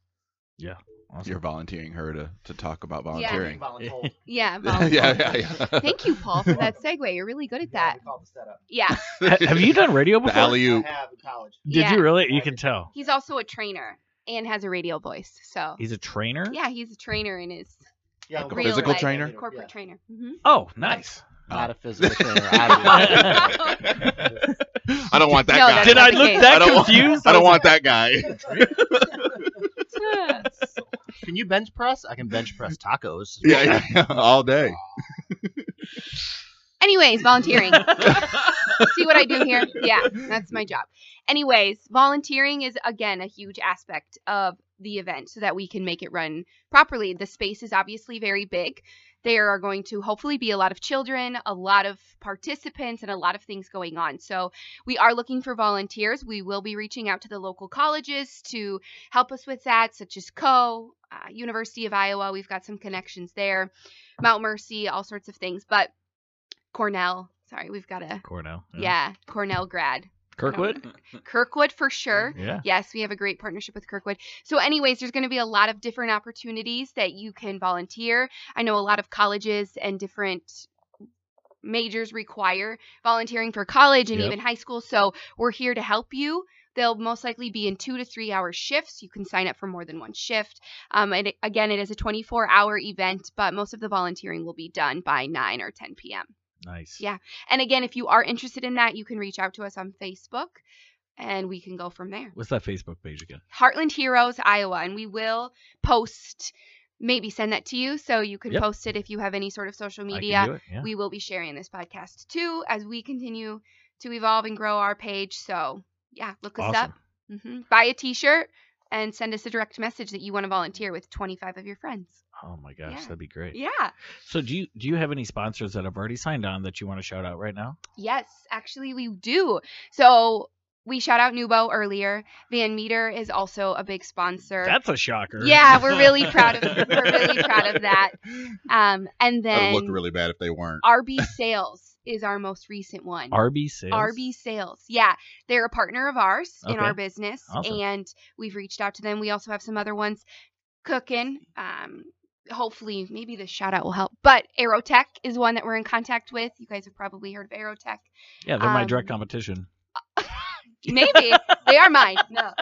Awesome. You're volunteering her to, to talk about volunteering. Voluntold. [LAUGHS] Yeah. [LAUGHS] Yeah, volunteer. yeah, yeah. Thank you, Paul, for that segue. You're really good at that. We call it the setup. Yeah. [LAUGHS] Have you done radio The before? alley oop. I have in college. Did Yeah. you really? You can tell. He's also a trainer and has a radio voice. So He's a trainer. yeah, he's a trainer in his Yeah, Like a real physical life, trainer? corporate Yeah. trainer. hmm Oh, nice. Not a oh. physical trainer. obviously. [LAUGHS] I don't want that No, guy. Did I look case. that I don't want- confused? I don't want that guy. Can you bench press? I can bench press tacos. yeah, yeah, yeah, all day. Anyways, volunteering. [LAUGHS] See what I do here? Yeah, that's my job. Anyways, volunteering is again a huge aspect of the event so that we can make it run properly. The space is obviously very big. There are going to hopefully be a lot of children, a lot of participants, and a lot of things going on. So, we are looking for volunteers. We will be reaching out to the local colleges to help us with that, such as Co, uh, University of Iowa. We've got some connections there, Mount Mercy, all sorts of things. But Cornell. Sorry, we've got a Cornell. yeah, Cornell grad. Kirkwood. Kirkwood for sure. Yeah. Yes, we have a great partnership with Kirkwood. So, anyways, there's going to be a lot of different opportunities that you can volunteer. I know a lot of colleges and different majors require volunteering for college and Yep. even high school. So, we're here to help you. They'll most likely be in two to three hour shifts. You can sign up for more than one shift. Um, and again, it is a 24 hour event, but most of the volunteering will be done by 9 or 10 p.m. Nice. Yeah. And again, if you are interested in that, you can reach out to us on Facebook and we can go from there. What's that Facebook page again? Heartland Heroes Iowa, and we will post, maybe send that to you so you can Yep. post it if you have any sort of social media. it, yeah. We will be sharing this podcast too as we continue to evolve and grow our page. So, yeah, look us awesome. up. hmm Buy a t shirt. And send us a direct message that you want to volunteer with 25 of your friends. Oh my gosh, Yeah. that'd be great. Yeah. So do you do you have any sponsors that have already signed on that you want to shout out right now? Yes, actually we do. So we shout out NewBo earlier. Van Meter is also a big sponsor. That's a shocker. yeah, we're really proud of we're really proud of that. [LAUGHS] Um, and That would then look really bad if they weren't. RB Sales is our most recent one. RB sales. RB Sales. Yeah, they're a partner of ours in our business, Awesome. and we've reached out to them. We also have some other ones cooking. Um, hopefully, maybe the shout out will help. But Aerotek is one that we're in contact with. You guys have probably heard of Aerotek. Yeah, they're my um, direct competition. [LAUGHS] Maybe they are mine. No. [LAUGHS]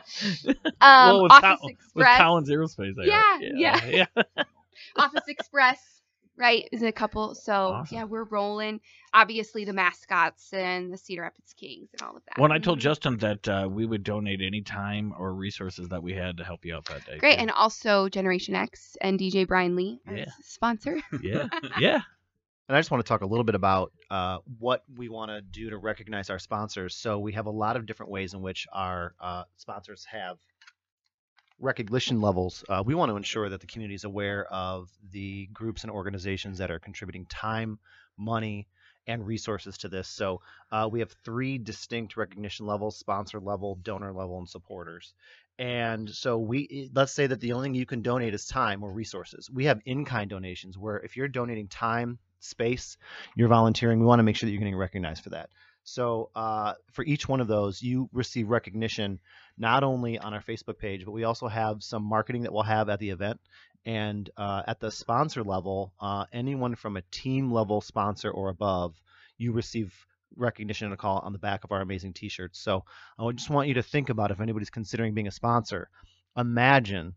Um, well, with, Office Col- with Collins Aerospace. are. Yeah, yeah, yeah. [LAUGHS] Office Express, right, is a couple. So Awesome. yeah, we're rolling. Obviously, the mascots and the Cedar Rapids Kings and all of that. When I told Mhm. Justin that uh, we would donate any time or resources that we had to help you out that day. Great, too. and also Generation X and DJ Bryan Lee as Yeah. sponsor. [LAUGHS] yeah, yeah. And I just want to talk a little bit about uh, what we want to do to recognize our sponsors. So we have a lot of different ways in which our uh, sponsors have recognition levels. Uh, we want to ensure that the community is aware of the groups and organizations that are contributing time, money, and resources to this. So uh, we have three distinct recognition levels: sponsor level, donor level, and supporters. And so we let's say that the only thing you can donate is time or resources. We have in-kind donations where if you're donating time, space, you're volunteering, we want to make sure that you're getting recognized for that. So uh, for each one of those, you receive recognition not only on our Facebook page, but we also have some marketing that we'll have at the event. And uh, at the sponsor level, uh, anyone from a team level sponsor or above, you receive recognition and a call on the back of our amazing t-shirts. So I just want you to think about if anybody's considering being a sponsor, imagine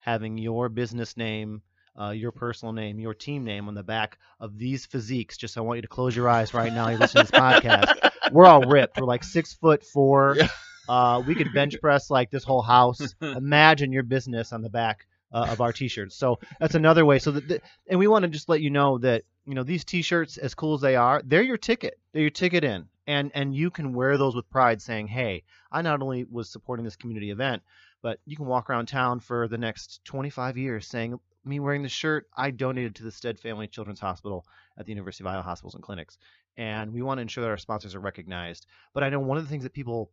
having your business name, uh, your personal name, your team name on the back of these physiques. Just I want you to close your eyes right now. You're listening to this [LAUGHS] podcast. We're all ripped. We're like six foot four. Yeah. Uh, we could bench press like this whole house. [LAUGHS] Imagine your business on the back uh, of our t-shirts. So that's another way. So that, and we want to just let you know that you know these t-shirts, as cool as they are, they're your ticket. They're your ticket in, and and you can wear those with pride, saying, "Hey, I not only was supporting this community event, but you can walk around town for the next 25 years saying." Me wearing the shirt, I donated to the Stead Family Children's Hospital at the University of Iowa Hospitals and Clinics. And we want to ensure that our sponsors are recognized. But I know one of the things that people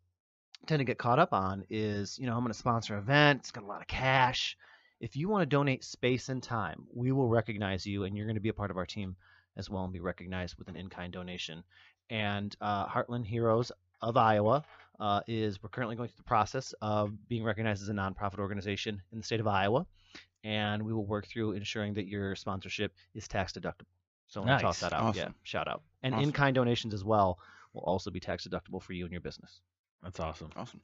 tend to get caught up on is, you know, I'm going to sponsor an event, it's got a lot of cash. If you want to donate space and time, we will recognize you and you're going to be a part of our team as well and be recognized with an in-kind donation. And uh, Heartland Heroes of Iowa uh, is we're currently going through the process of being recognized as a nonprofit organization in the state of Iowa, and we will work through ensuring that your sponsorship is tax deductible. So I want to toss that out. Yeah, shout out. And Awesome. in-kind donations as well will also be tax deductible for you and your business. That's awesome. Awesome.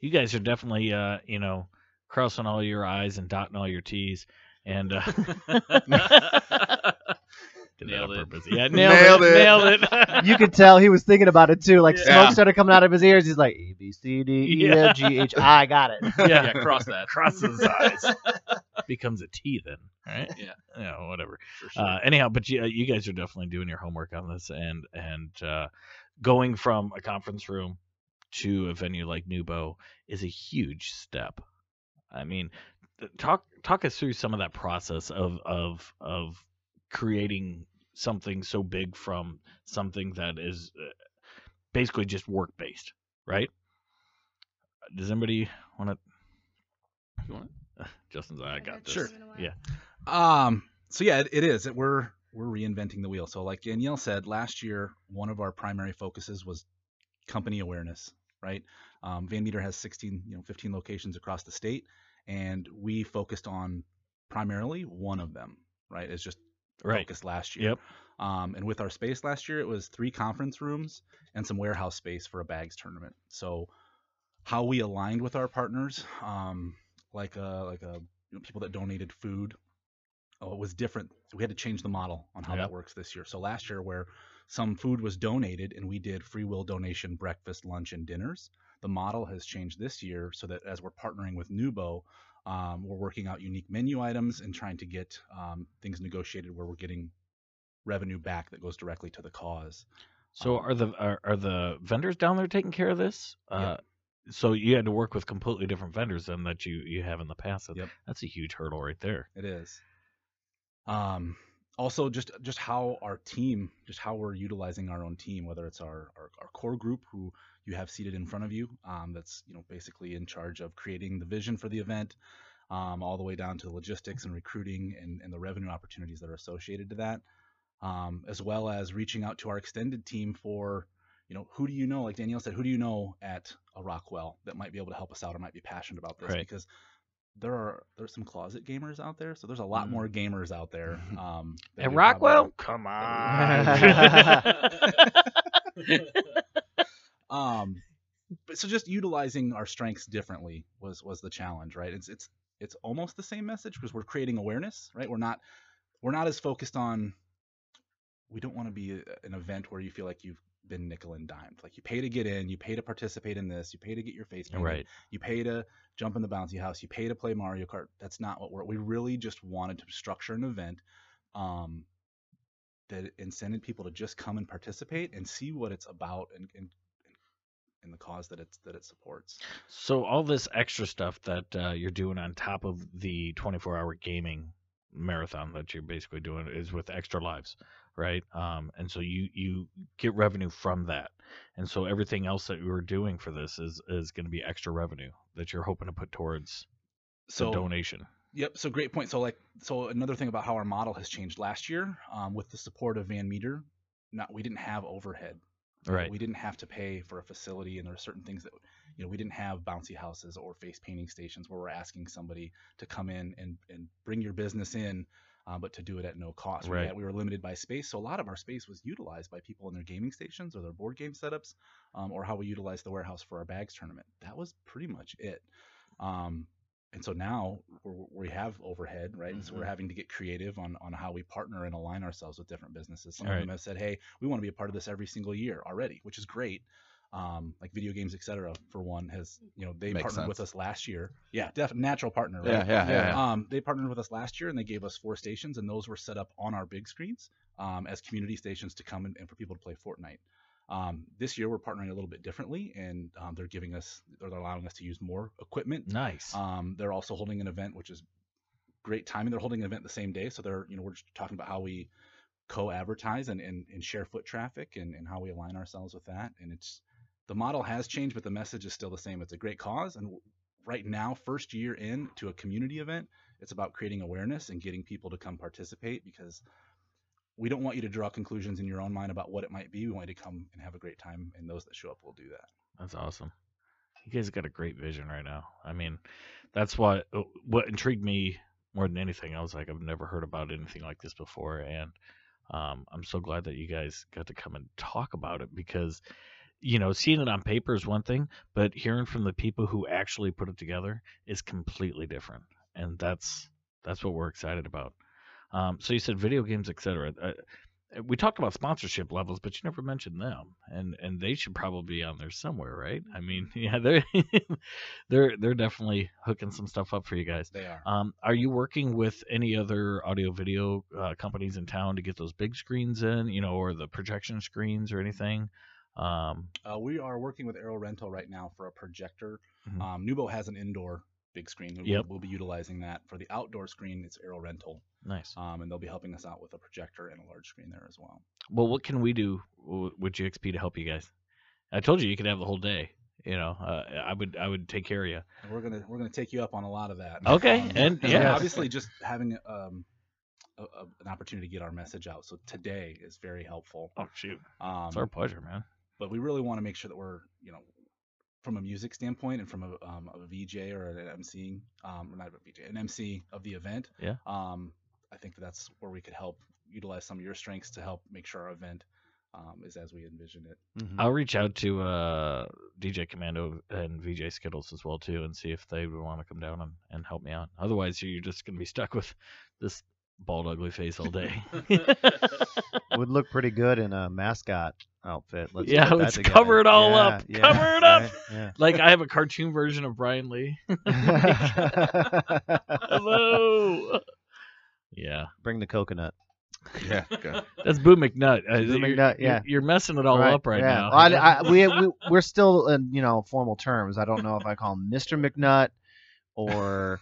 You guys are definitely, uh, you know, crossing all your I's and dotting all your T's. And uh, [LAUGHS] [LAUGHS] did that Nailed on it. purpose. Yeah, nailed, Nailed it. it. Nailed it. [LAUGHS] you could tell he was thinking about it too. Like Yeah. smoke started coming out of his ears. He's like A B C D E Yeah. F G H I. Got it. yeah, yeah, cross that. Cross his eyes. Becomes a T then, right? Yeah. [LAUGHS] Yeah, whatever. Sure. Uh, anyhow, but you, you guys are definitely doing your homework on this, and and uh, going from a conference room to a venue like NewBo is a huge step. I mean, talk talk us through some of that process of of of creating something so big from something that is uh, basically just work based, right? Does anybody want to? You [LAUGHS] want Justin's, I got this. Sure. Yeah. Um. So yeah, it, it is. It, we're we're reinventing the wheel. So like Danielle said, last year one of our primary focuses was company awareness. Right. Um, Van Meter has 16, you know, 15 locations across the state, and we focused on primarily one of them. Right. It's just Right. focused last year. Yep. Um, and with our space last year, it was three conference rooms and some warehouse space for a bags tournament. So how we aligned with our partners, um, like uh, like uh, you know, people that donated food, oh, it was different. We had to change the model on how Yeah. that works this year. So last year, where some food was donated and we did free will donation breakfast, lunch, and dinners, the model has changed this year so that as we're partnering with NewBo, um, we're working out unique menu items and trying to get um, things negotiated where we're getting revenue back that goes directly to the cause. So Um, are the are, are the vendors down there taking care of this? Uh, so you had to work with completely different vendors than that you you have in the past. Yep. That's a huge hurdle right there. It is. Um, also, just just how our team, just how we're utilizing our own team, whether it's our our, our core group who you have seated in front of you, um, that's you know basically in charge of creating the vision for the event, um, all the way down to logistics and recruiting and, and the revenue opportunities that are associated to that, um, as well as reaching out to our extended team for you know who do you know like danielle said who do you know at a rockwell that might be able to help us out or might be passionate about this Right. because there are there's some closet gamers out there so there's a lot Mm. more gamers out there [LAUGHS] um that At Rockwell, probably- [LAUGHS] come on. [LAUGHS] um but so just utilizing our strengths differently was was the challenge right it's it's it's almost the same message because we're creating awareness right we're not we're not as focused on we don't want to be a, an event where you feel like you've been nickel and dimed like you pay to get in you pay to participate in this you pay to get your face painted, right. you pay to jump in the bouncy house you pay to play mario kart. That's not what we're we really just wanted to structure an event um that incented people to just come and participate and see what it's about and and, and the cause that it's that it supports. So all this extra stuff that uh, you're doing on top of the 24-hour gaming marathon that you're basically doing is with extra lives, right? Um, and so you you get revenue from that, and so everything else that you're doing for this is is going to be extra revenue that you're hoping to put towards so the donation. Yep. So great point. So like, so another thing about how our model has changed last year, um, with the support of Van Meter, not we didn't have overhead. Right. We didn't have to pay for a facility, and there are certain things that, you know, we didn't have bouncy houses or face painting stations where we're asking somebody to come in and and bring your business in, uh, but to do it at no cost. We, Right. had- we were limited by space, so a lot of our space was utilized by people in their gaming stations or their board game setups, um, or how we utilized the warehouse for our bags tournament. That was pretty much it. Um, and so now we're, we have overhead, right? And so we're having to get creative on on how we partner and align ourselves with different businesses. Some of Right. them have said, "Hey, we want to be a part of this every single year already," which is great. Um, like video games, etc. For one, has you know they Makes partnered with us last year. Yeah, def- natural partner. Right? Yeah, yeah, yeah. yeah. Um, they partnered with us last year and they gave us four stations, and those were set up on our big screens um, as community stations to come and, and for people to play Fortnite. Um, this year we're partnering a little bit differently, and um, they're giving us, they're allowing us to use more equipment. Nice. Um, they're also holding an event, which is great timing. They're holding an event the same day, so they're, you know, we're just talking about how we co-advertise and, and, and share foot traffic and, and how we align ourselves with that. And it's the model has changed, but the message is still the same. It's a great cause, and right now, first year in to a community event, it's about creating awareness and getting people to come participate because we don't want you to draw conclusions in your own mind about what it might be. We want you to come and have a great time, and those that show up will do that. That's awesome. You guys got a great vision right now. I mean, that's what what intrigued me more than anything. I was like, I've never heard about anything like this before, and um, I'm so glad that you guys got to come and talk about it because, you know, seeing it on paper is one thing, but hearing from the people who actually put it together is completely different, and that's that's what we're excited about. Um, so you said video games, etc. Uh, we talked about sponsorship levels, but you never mentioned them, and and they should probably be on there somewhere, right? I mean, [LAUGHS] yeah, they're [LAUGHS] they're they're definitely hooking some stuff up for you guys. They are. Um, are you working with any other audio video uh, companies in town to get those big screens in, you know, or the projection screens or anything? Um, Uh, we are working with Aero Rental right now for a projector. Mhm. Um, NewBo has an indoor big screen. We'll, Yep. we'll be utilizing that for the outdoor screen. It's Aero Rental, nice. um, and they'll be helping us out with a projector and a large screen there as well. Well, what can we do with GXP to help you guys? I told you you could have the whole day. You know, uh, I would I would take care of you. And we're gonna we're gonna take you up on a lot of that. Okay, Um, and- and yeah. [LAUGHS] obviously just having um, a, a, an opportunity to get our message out. So today is very helpful. Oh shoot, Um, it's our pleasure, man. But we really want to make sure that we're you know from a music standpoint and from a, um, a VJ or an MC, um, or not a VJ, an MC of the event. Yeah. Um, I think that that's where we could help utilize some of your strengths to help make sure our event um, is as we envision it. Mhm. I'll reach out to uh, DJ Commando and VJ Skittles as well too, and see if they would want to come down and, and help me out. Otherwise, you're just gonna be stuck with this bald, ugly face all day. [LAUGHS] [LAUGHS] Would look pretty good in a mascot outfit. Let's Yeah, put let's together. cover it all Yeah, up. yeah, Cover it up. right, Yeah. [LAUGHS] like I have a cartoon version of Bryan Lee. Hello. Yeah. Bring the coconut. Yeah. Okay. That's Boo McNutt. Uh, Boo you're- McNutt, you're- yeah. You're, messing it all up right yeah. now. Well, I, I, we, we we're still in you know formal terms. I don't know if I call him Mr. McNutt or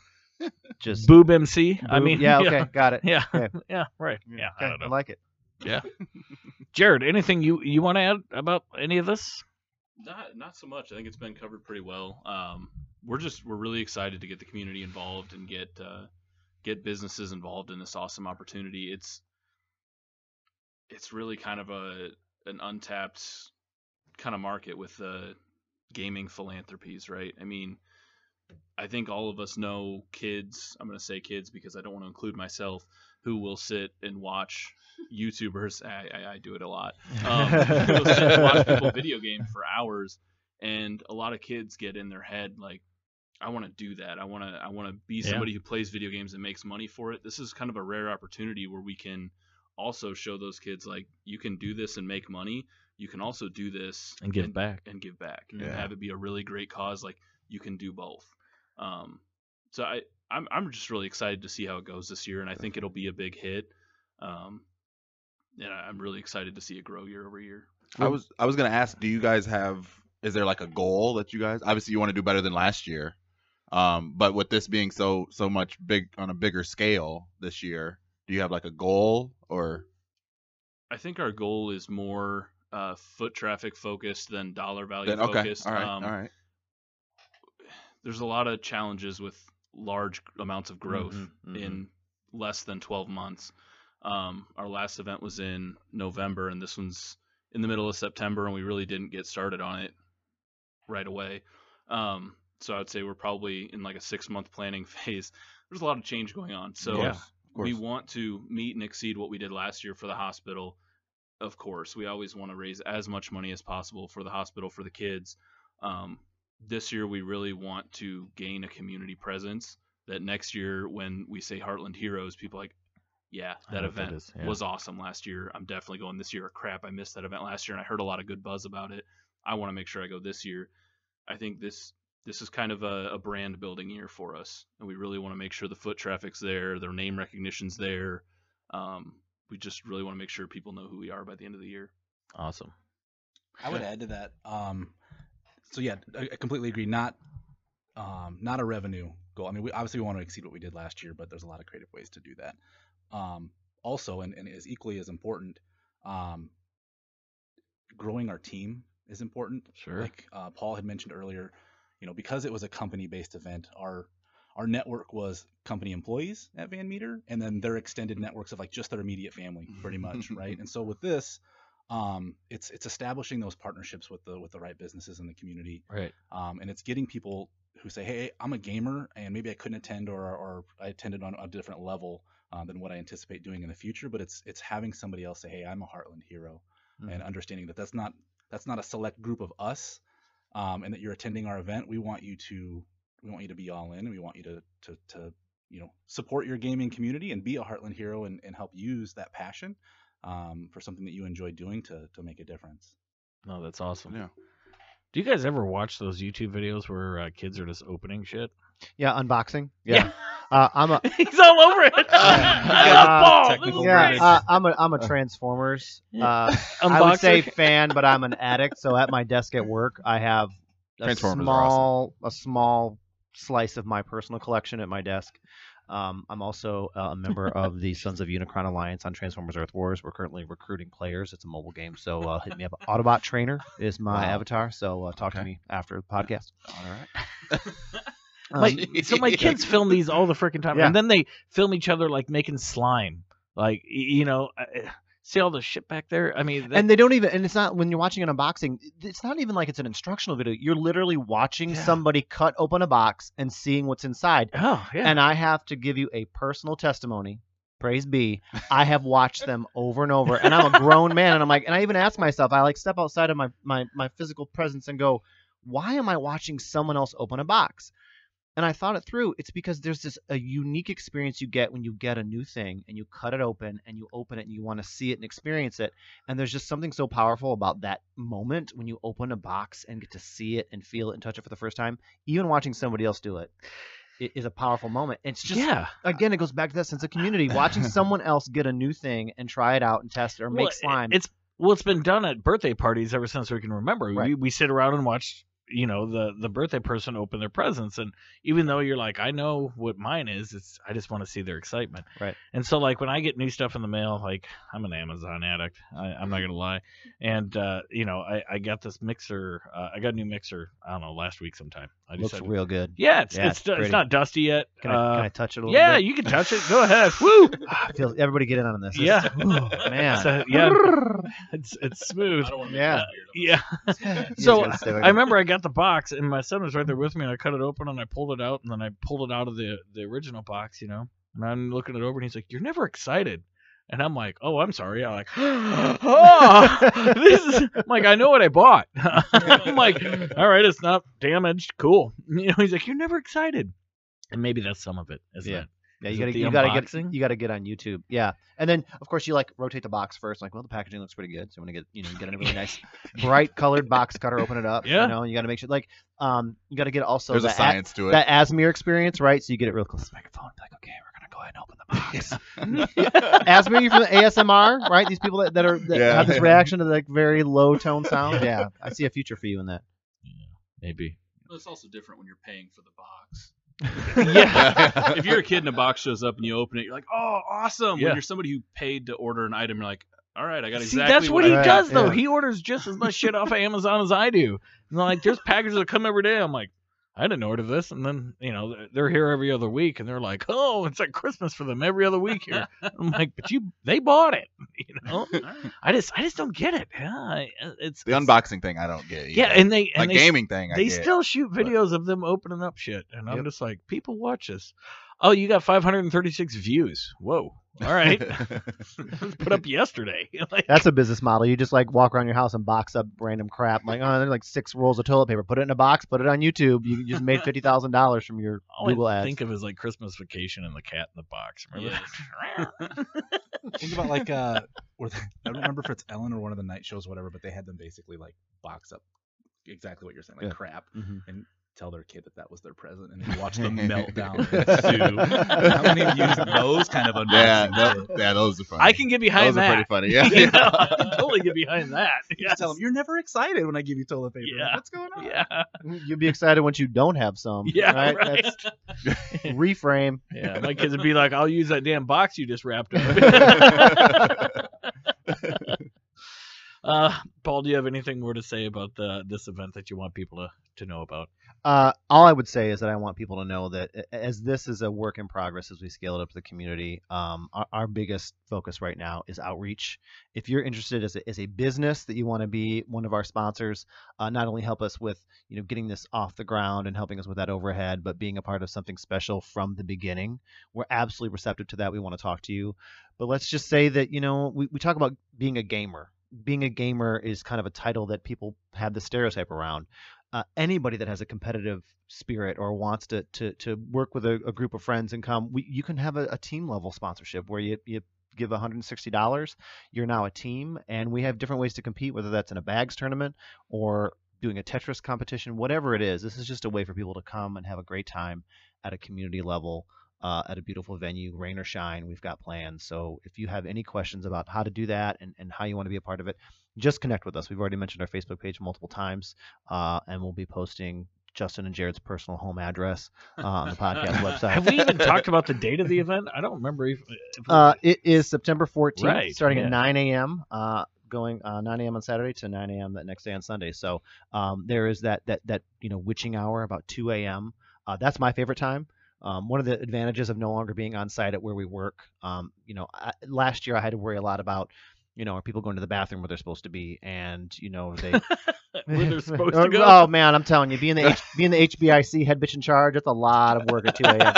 just Boob MC. I mean, [LAUGHS] yeah, okay, got it. yeah, Okay. [LAUGHS] yeah, right. Yeah, I don't know. like it. Yeah, [LAUGHS] Jared, anything you you want to add about any of this? Not not so much. I think it's been covered pretty well. Um, we're just we're really excited to get the community involved and get uh, get businesses involved in this awesome opportunity. It's it's really kind of a an untapped kind of market with the gaming philanthropies, right? I mean, I think all of us know kids. I'm going to say kids because I don't want to include myself, who will sit and watch YouTubers. I, I, I do it a lot. Um, [LAUGHS] who will sit and watch people video game for hours, and a lot of kids get in their head like, I want to do that. I want to I want to be Yeah. somebody who plays video games and makes money for it. This is kind of a rare opportunity where we can also show those kids like you can do this and make money. You can also do this And give back. and give back and have it be a really great cause. Like you can do both. Um, so I I'm I'm just really excited to see how it goes this year, and I think it'll be a big hit. Um, and I'm really excited to see it grow year over year. I was I was gonna ask, do you guys have? Is there like a goal that you guys? Obviously, you want to do better than last year. Um, but with this being so so much big on a bigger scale this year, do you have like a goal or? I think our goal is more uh, foot traffic focused than dollar value Then, okay, focused. all right, Um, all right. There's a lot of challenges with large amounts of growth Mhm, mhm. in less than 12 months. Um, our last event was in November, and this one's in the middle of September, and we really didn't get started on it right away. Um, so I would say we're probably in like a six month planning [LAUGHS] phase. There's a lot of change going on. So Yeah. We want to meet and exceed what we did last year for the hospital. Of course, we always want to raise as much money as possible for the hospital for the kids. Um, this year, we really want to gain a community presence. That next year, when we say Heartland Heroes, people are like, yeah, that know what that event is, yeah. was awesome last year. I'm definitely going this year. Crap, I missed that event last year, and I heard a lot of good buzz about it. I want to make sure I go this year. I think this this is kind of a, a brand building year for us, and we really want to make sure the foot traffic's there, their name recognition's there. Um, we just really want to make sure people know who we are by the end of the year. Awesome. I would [LAUGHS] add to that. Um, so yeah, I, I completely agree. Not, um, not a revenue goal. I mean, we obviously we want to exceed what we did last year, but there's a lot of creative ways to do that. Um, also, and, and is equally as important, um, growing our team is important. Sure. Like uh, Paul had mentioned earlier, you know, because it was a company-based event, our our network was company employees at Van Meter, and then their extended networks of like just their immediate family, pretty much, right? [LAUGHS] And so with this, um, it's it's establishing those partnerships with the with the right businesses in the community, Right. um, and it's getting people who say, "Hey, I'm a gamer, and maybe I couldn't attend, or or I attended on a different level uh, than what I anticipate doing in the future." But it's it's having somebody else say, "Hey, I'm a Heartland hero," and understanding that that's not that's not a select group of us, um, and that you're attending our event. We want you to we want you to be all in, and we want you to to to you know support your gaming community and be a Heartland hero and, and help use that passion um, for something that you enjoy doing to to make a difference. No, that's awesome. Yeah. Do you guys ever watch those YouTube videos where uh, kids are just opening shit? Yeah, unboxing. Yeah. Uh, I'm a [LAUGHS] He's all over it. [LAUGHS] Yeah. I got a ball. This is Technical yeah. great. Uh, I'm a I'm a Transformers. Yeah. [LAUGHS] Uh, I would say fan, but I'm an addict. So at my desk at work, I have a Transformers are small a small slice of my personal collection at my desk. Um, I'm also uh, a member of the Sons of Unicron Alliance on Transformers Earth Wars. We're currently recruiting players. It's a mobile game, so uh, hit me up. Autobot Trainer is my Wow. avatar, so uh, talk to me after the podcast. All right. My, [LAUGHS] Um, [LAUGHS] so my kids film these all the freaking time, Yeah. and then they film each other like making slime. Like you know, uh, see all the shit back there. I mean, that, and they don't even and it's not when you're watching an unboxing it's not even like it's an instructional video you're literally watching Yeah. somebody cut open a box and seeing what's inside oh yeah, and i have to give you a personal testimony praise be i have watched them over and over and i'm a grown man and i'm like and i even ask myself i like step outside of my my, my physical presence and go why am i watching someone else open a box and I thought it through. It's because there's this a unique experience you get when you get a new thing and you cut it open and you open it and you want to see it and experience it. And there's just something so powerful about that moment when you open a box and get to see it and feel it and touch it for the first time. Even watching somebody else do it, i- is a powerful moment. It's just yeah. again, it goes back to that sense of community. [LAUGHS] Watching someone else get a new thing and try it out and test it or Well, make slime. It's well, it's been done at birthday parties ever since we can remember. We we sit around and watch, you know, the the birthday person open their presents, and even though you're like, I know what mine is, it's I just want to see their excitement. Right. And so like when I get new stuff in the mail, like I'm an Amazon addict. I, I'm not gonna lie, and uh, you know, I I got this mixer. Uh, I got a new mixer. I don't know last week sometime. I looks decided- real good. Yeah, it's Yeah, it's, it's it's, not dusty yet. Can I, Uh, can I touch it a little yeah, bit? you can touch it. Go [LAUGHS] ahead. Woo. I feel everybody get in on this. This Yeah. is- ooh, man. So, yeah, [LAUGHS] it's it's smooth. I don't want to Yeah. [LAUGHS] Yeah. So guys gotta stay away I remember I got the box and my son was right there mm. with me and I cut it open and I pulled it out and then I pulled it out of the the original box, you know. And I'm looking it over and he's like, "You're never excited." And I'm like, "Oh, I'm sorry." I'm like, [GASPS] "Oh, [LAUGHS] this is I'm like I know what I bought." [LAUGHS] I'm like, "All right, it's not damaged. Cool." [LAUGHS] You know, he's like, "You're never excited." And maybe that's some of it, isn't Yeah. it? Yeah, you gotta the you gotta get you gotta get on YouTube. Yeah, and then of course you like rotate the box first. Like, well, the packaging looks pretty good, so you want to get you know get a really nice [LAUGHS] bright colored box cutter, open it up. Yeah. you know, you got to make sure like um you got to get also There's a that, science to it. that Asmir experience, right? So you get it real close to the microphone. Be like, okay, we're gonna go ahead and open the box. [LAUGHS] Asmir, you from the ASMR, right? These people that, that are that Yeah. have this reaction to like very low tone sound. Yeah, I see a future for you in that. Maybe. Well, it's also different when you're paying for the box. Yeah. [LAUGHS] if you're a kid and a box shows up and you open it, you're like, "Oh, awesome!" Yeah. When you're somebody who paid to order an item, you're like, "All right, I got exactly. See, exactly that's what, he I- does though. yeah. He orders just as much shit off of Amazon as I do. And like, there's packages that come every day. I'm like, I didn't order this, and then you know they're here every other week, and they're like, oh, it's like Christmas for them every other week here. [LAUGHS] I'm like, but you, they bought it, [LAUGHS] you know. I just, I just don't get it. Yeah, uh, it's the it's- unboxing thing I don't get. Yeah, and they, and like they, gaming thing. I they get. still shoot but- videos of them opening up shit, and I'm Yep. just like, people watch this. Oh, you got 536 views. Whoa. [LAUGHS] All right. Let's [LAUGHS] put up yesterday. [LAUGHS] like, That's a business model. You just like walk around your house and box up random crap. Like, oh, there's like six rolls of toilet paper. Put it in a box. Put it on YouTube. You just made fifty thousand dollars from your all Google I ads. think of is like Christmas Vacation and the cat in the box. Remember? Think about like uh, where they, I don't remember if it's Ellen or one of the night shows, or whatever, but they had them basically like box up exactly what you're saying, like Yeah. crap, Mhm. and tell their kid that that was their present, and watch them [LAUGHS] melt down and sue. [LAUGHS] How many use those kind of unboxing yeah, shit? tho- yeah, those are funny. I can get behind those that. are pretty funny. [LAUGHS] Yeah. You know, I can totally get behind that. You Yes. just tell them you're never excited when I give you toilet paper. Yeah. What's going on? Yeah. You'd be excited once you don't have some. Yeah. right. Right. That's reframe. Yeah. My kids would be like, "I'll use that damn box you just wrapped up." uh, Paul, do you have anything more to say about the this event that you want people to to know about? Uh, all I would say is that I want people to know that as this is a work in progress as we scale it up to the community, um, our, our biggest focus right now is outreach. If you're interested as a, as a business that you want to be one of our sponsors, uh, not only help us with you know getting this off the ground and helping us with that overhead, but being a part of something special from the beginning, we're absolutely receptive to that. We want to talk to you. But let's just say that you know we, we talk about being a gamer. Being a gamer is kind of a title that people have the stereotype around uh, anybody that has a competitive spirit or wants to to to work with a, a group of friends and come, we, you can have a, a team level sponsorship where you you give $160. You're now a team, and we have different ways to compete, whether that's in a bags tournament or doing a Tetris competition, whatever it is. This is just a way for people to come and have a great time at a community level. Uh, at a beautiful venue, rain or shine, we've got plans. So if you have any questions about how to do that and, and how you want to be a part of it, just connect with us. We've already mentioned our Facebook page multiple times uh, and we'll be posting Justin and Jared's personal home address uh, on the podcast [LAUGHS] website. Have we even talked about the date of the [LAUGHS] event? I don't remember. If, if Uh, it is September 14th, Right, starting yeah. at 9 a.m. Uh, going uh, 9 a.m. on Saturday to 9 a.m. that next day on Sunday. So um, there is that that that you know witching hour about 2 a.m. Uh, that's my favorite time. Um, one of the advantages of no longer being on site at where we work. Um, you know, I, last year I had to worry a lot about. You know, are people going to the bathroom where they're supposed to be? And you know, they [LAUGHS] where they're [LAUGHS] supposed to go. Oh man, I'm telling you, being the H, being the [LAUGHS] HBIC head bitch in charge, it's a lot of work at 2 a.m.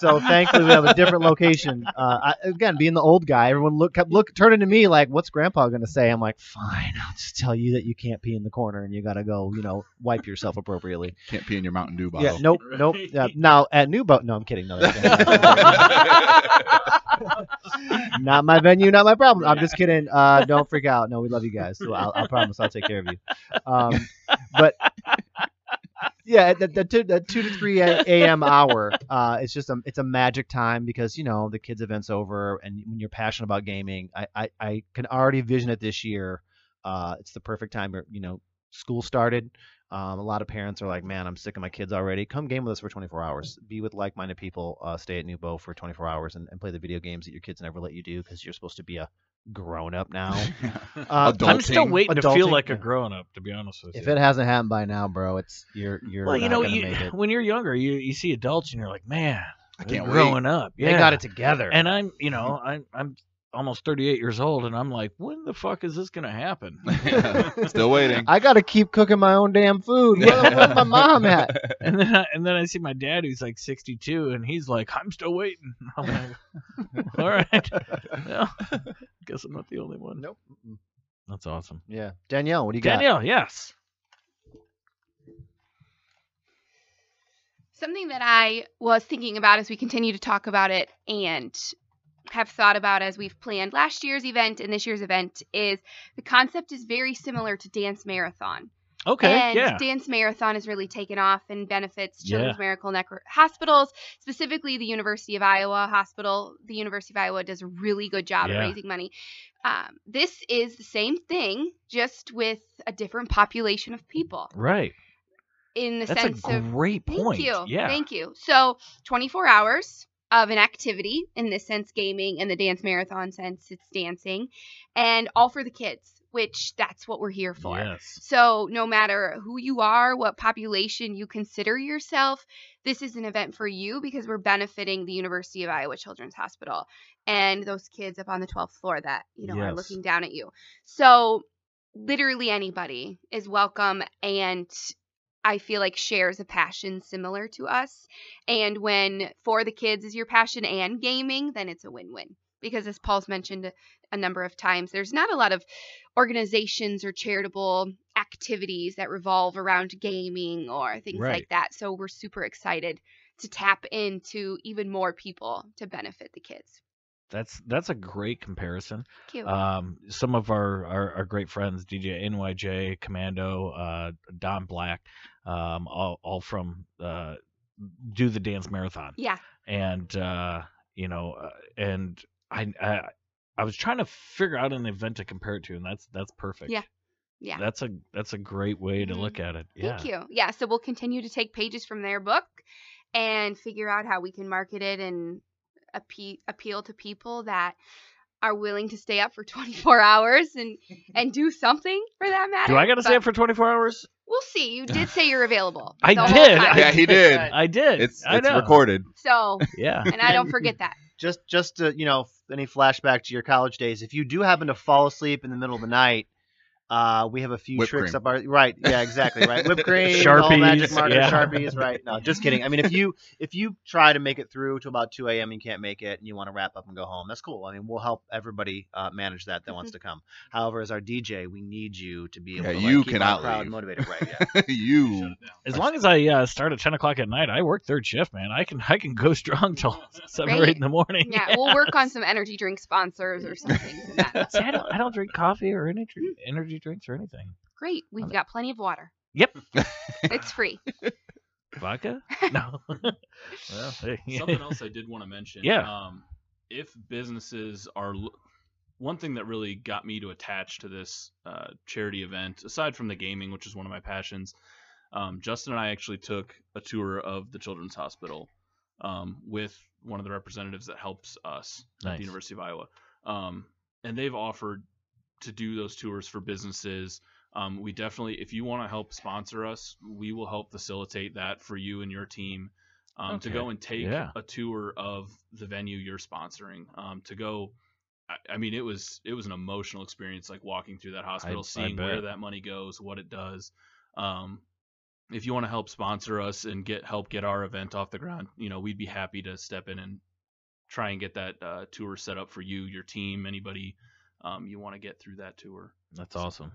so thankfully we have a different location. Uh, I, again, being the old guy, everyone look kept look turning to me like, "What's Grandpa gonna say?" I'm like, "Fine, I'll just tell you that you can't pee in the corner and you gotta go, you know, wipe yourself appropriately." Can't pee in your Mountain Dew bottle. Yeah, nope, nope. Right. Uh, now at NewBo, no, I'm kidding. No, that's [LAUGHS] not my venue, not my problem. I'm just kidding. Uh, don't freak out. No, we love you guys. So I'll, I'll promise I'll take care of you. Um, but yeah, the, the, two, the two to three a.m. [LAUGHS] hour, uh, it's just a it's a magic time because you know the kids' event's over, and when you're passionate about gaming, I I, I can already vision it this year. Uh, it's the perfect time. You know, school started. Um, a lot of parents are like, "Man, I'm sick of my kids already. Come game with us for 24 hours. Be with like-minded people. Uh, stay at NewBo for 24 hours and, and play the video games that your kids never let you do because you're supposed to be a grown-up now." [LAUGHS] Uh, I'm still Adulting. waiting to feel Adulting, like a grown up, to be honest with you. if it hasn't happened by now, bro, it's you're you're well, you know, you, make it. when you're younger, you you see adults and you're like, man, I can't wait. growing up. Yeah, They got it together. And I'm, you [LAUGHS] know, I'm I'm almost 38 years old, and I'm like, when the fuck is this gonna happen? [LAUGHS] Still waiting. I gotta keep cooking my own damn food. Where, where's my [LAUGHS] mom at? and then I, and then I see my dad who's like 62, and he's like, I'm still waiting. [LAUGHS] I'm like, all right, well, guess I'm not the only one. Nope. That's awesome. Yeah, Danielle, what do you got? Danielle, yes. Something that I was thinking about as we continue to talk about it and have thought about as we've planned last year's event and this year's event is the concept is very similar to Dance Marathon. Okay, and yeah. Dance Marathon has really taken off and benefits Yeah. Children's Miracle Network hospitals, specifically the University of Iowa Hospital. The University of Iowa does a really good job Yeah. at raising money. Um, this is the same thing, just with a different population of people. Right. In the That's sense a of great point. Thank you. Yeah. Thank you. So, 24 hours of an activity, in this sense, gaming, in the dance marathon sense, it's dancing, and all for the kids, which that's what we're here for. Yes. So, no matter who you are, what population you consider yourself, this is an event for you because we're benefiting the University of Iowa Children's Hospital and those kids up on the 12th floor that, you know, are looking down at you. So, literally anybody is welcome and I feel like shares a passion similar to us. And when for the kids is your passion and gaming, then it's a win-win. Because as Paul's mentioned a number of times, there's not a lot of organizations or charitable activities that revolve around gaming or things Right. like that. So we're super excited to tap into even more people to benefit the kids. That's that's a great comparison. Um, some of our, our, our great friends, DJ NYJ, Commando, uh, Don Black, um, all, all from uh, do the dance marathon. yeah. and uh, you know, uh, and I, I I was trying to figure out an event to compare it to, and that's that's perfect. Yeah. Yeah. That's a that's a great way to Mhm. look at it. Yeah. Thank you. Yeah, so we'll continue to take pages from their book and figure out how we can market it and appe- appeal to people that are willing to stay up for [LAUGHS] 24 hours and [LAUGHS] and do something for that matter. Do I got to stay up for 24 hours? We'll see. You did [LAUGHS] say you're available. I did. time. yeah, he [LAUGHS] did. I did. It's I it's know. recorded. So, [LAUGHS] Yeah. and I don't forget that. Just just to, you know, any flashback to your college days, if you do happen to fall asleep in the middle of the night, uh, we have a few Whipped tricks cream. up our right. Yeah, exactly. Right. Whipped [LAUGHS] cream, all magic Sharpies, markers, yeah. sharpies. Right. No, just kidding. I mean, if [LAUGHS] you if you try to make it through to about 2 a.m. and you can't make it, and you want to wrap up and go home, that's cool. I mean, we'll help everybody uh, manage that that wants to come. However, as our DJ, we need you to be able Yeah, to you like, keep our cannot crowd leave. motivated. Right. Yeah. [LAUGHS] you. As long as I uh, start at 10 o'clock at night, I work third shift, man. I can I can go strong till seven or eight in the morning. Yeah, we'll work on some energy drink sponsors or something. See, I don't I don't drink coffee or energy energy drinks or anything. Great. We've got plenty of water. Yep. It's free. [LAUGHS] Vodka? No. [LAUGHS] well, hey. Something [LAUGHS] else I did want to mention. Yeah. Um, if businesses are l- one thing that really got me to attach to this uh, charity event, aside from the gaming, which is one of my passions, um, Justin and I actually took a tour of the Children's Hospital um, with one of the representatives that helps us at the University of Iowa. Um, and they've offered to do those tours for businesses. Um, we definitely, if you want to help sponsor us, we will help facilitate that for you and your team um, to go and take Yeah. a tour of the venue you're sponsoring. Um, to go, I, I mean, it was it was an emotional experience, like walking through that hospital, I seeing where that money goes, what it does. Um, if you want to help sponsor us and get help get our event off the ground, you know, we'd be happy to step in and try and get that uh, tour set up for you, your team, anybody um, you want to get through that tour. That's awesome.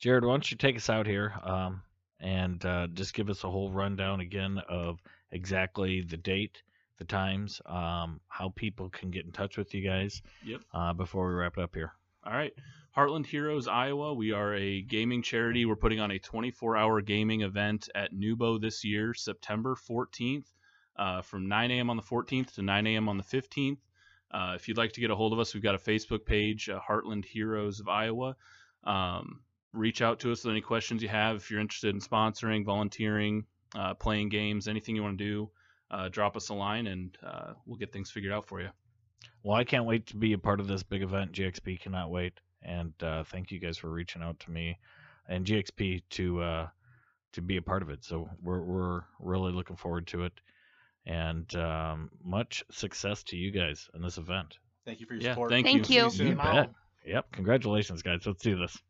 Jared, why don't you take us out here um, and uh, just give us a whole rundown again of exactly the date, the times, um, how people can get in touch with you guys Yep. uh, before we wrap it up here. All right. Heartland Heroes Iowa. We are a gaming charity. We're putting on a 24-hour gaming event at NewBo this year, September 14th, uh, from 9 a.m. on the 14th to 9 a.m. on the 15th. Uh, if you'd like to get a hold of us, we've got a Facebook page, uh, Heartland Heroes of Iowa. Um, reach out to us with any questions you have. If you're interested in sponsoring, volunteering, uh, playing games, anything you want to do, uh, drop us a line and uh, we'll get things figured out for you. Well, I can't wait to be a part of this big event. GXP cannot wait, and uh, thank you guys for reaching out to me and GXP to to be a part of it. So we're we're really looking forward to it, and um, much success to you guys in this event. Thank you for your Yeah, support. thank Thank you. you. See you You soon. bet. Yep. Congratulations, guys. Let's do this.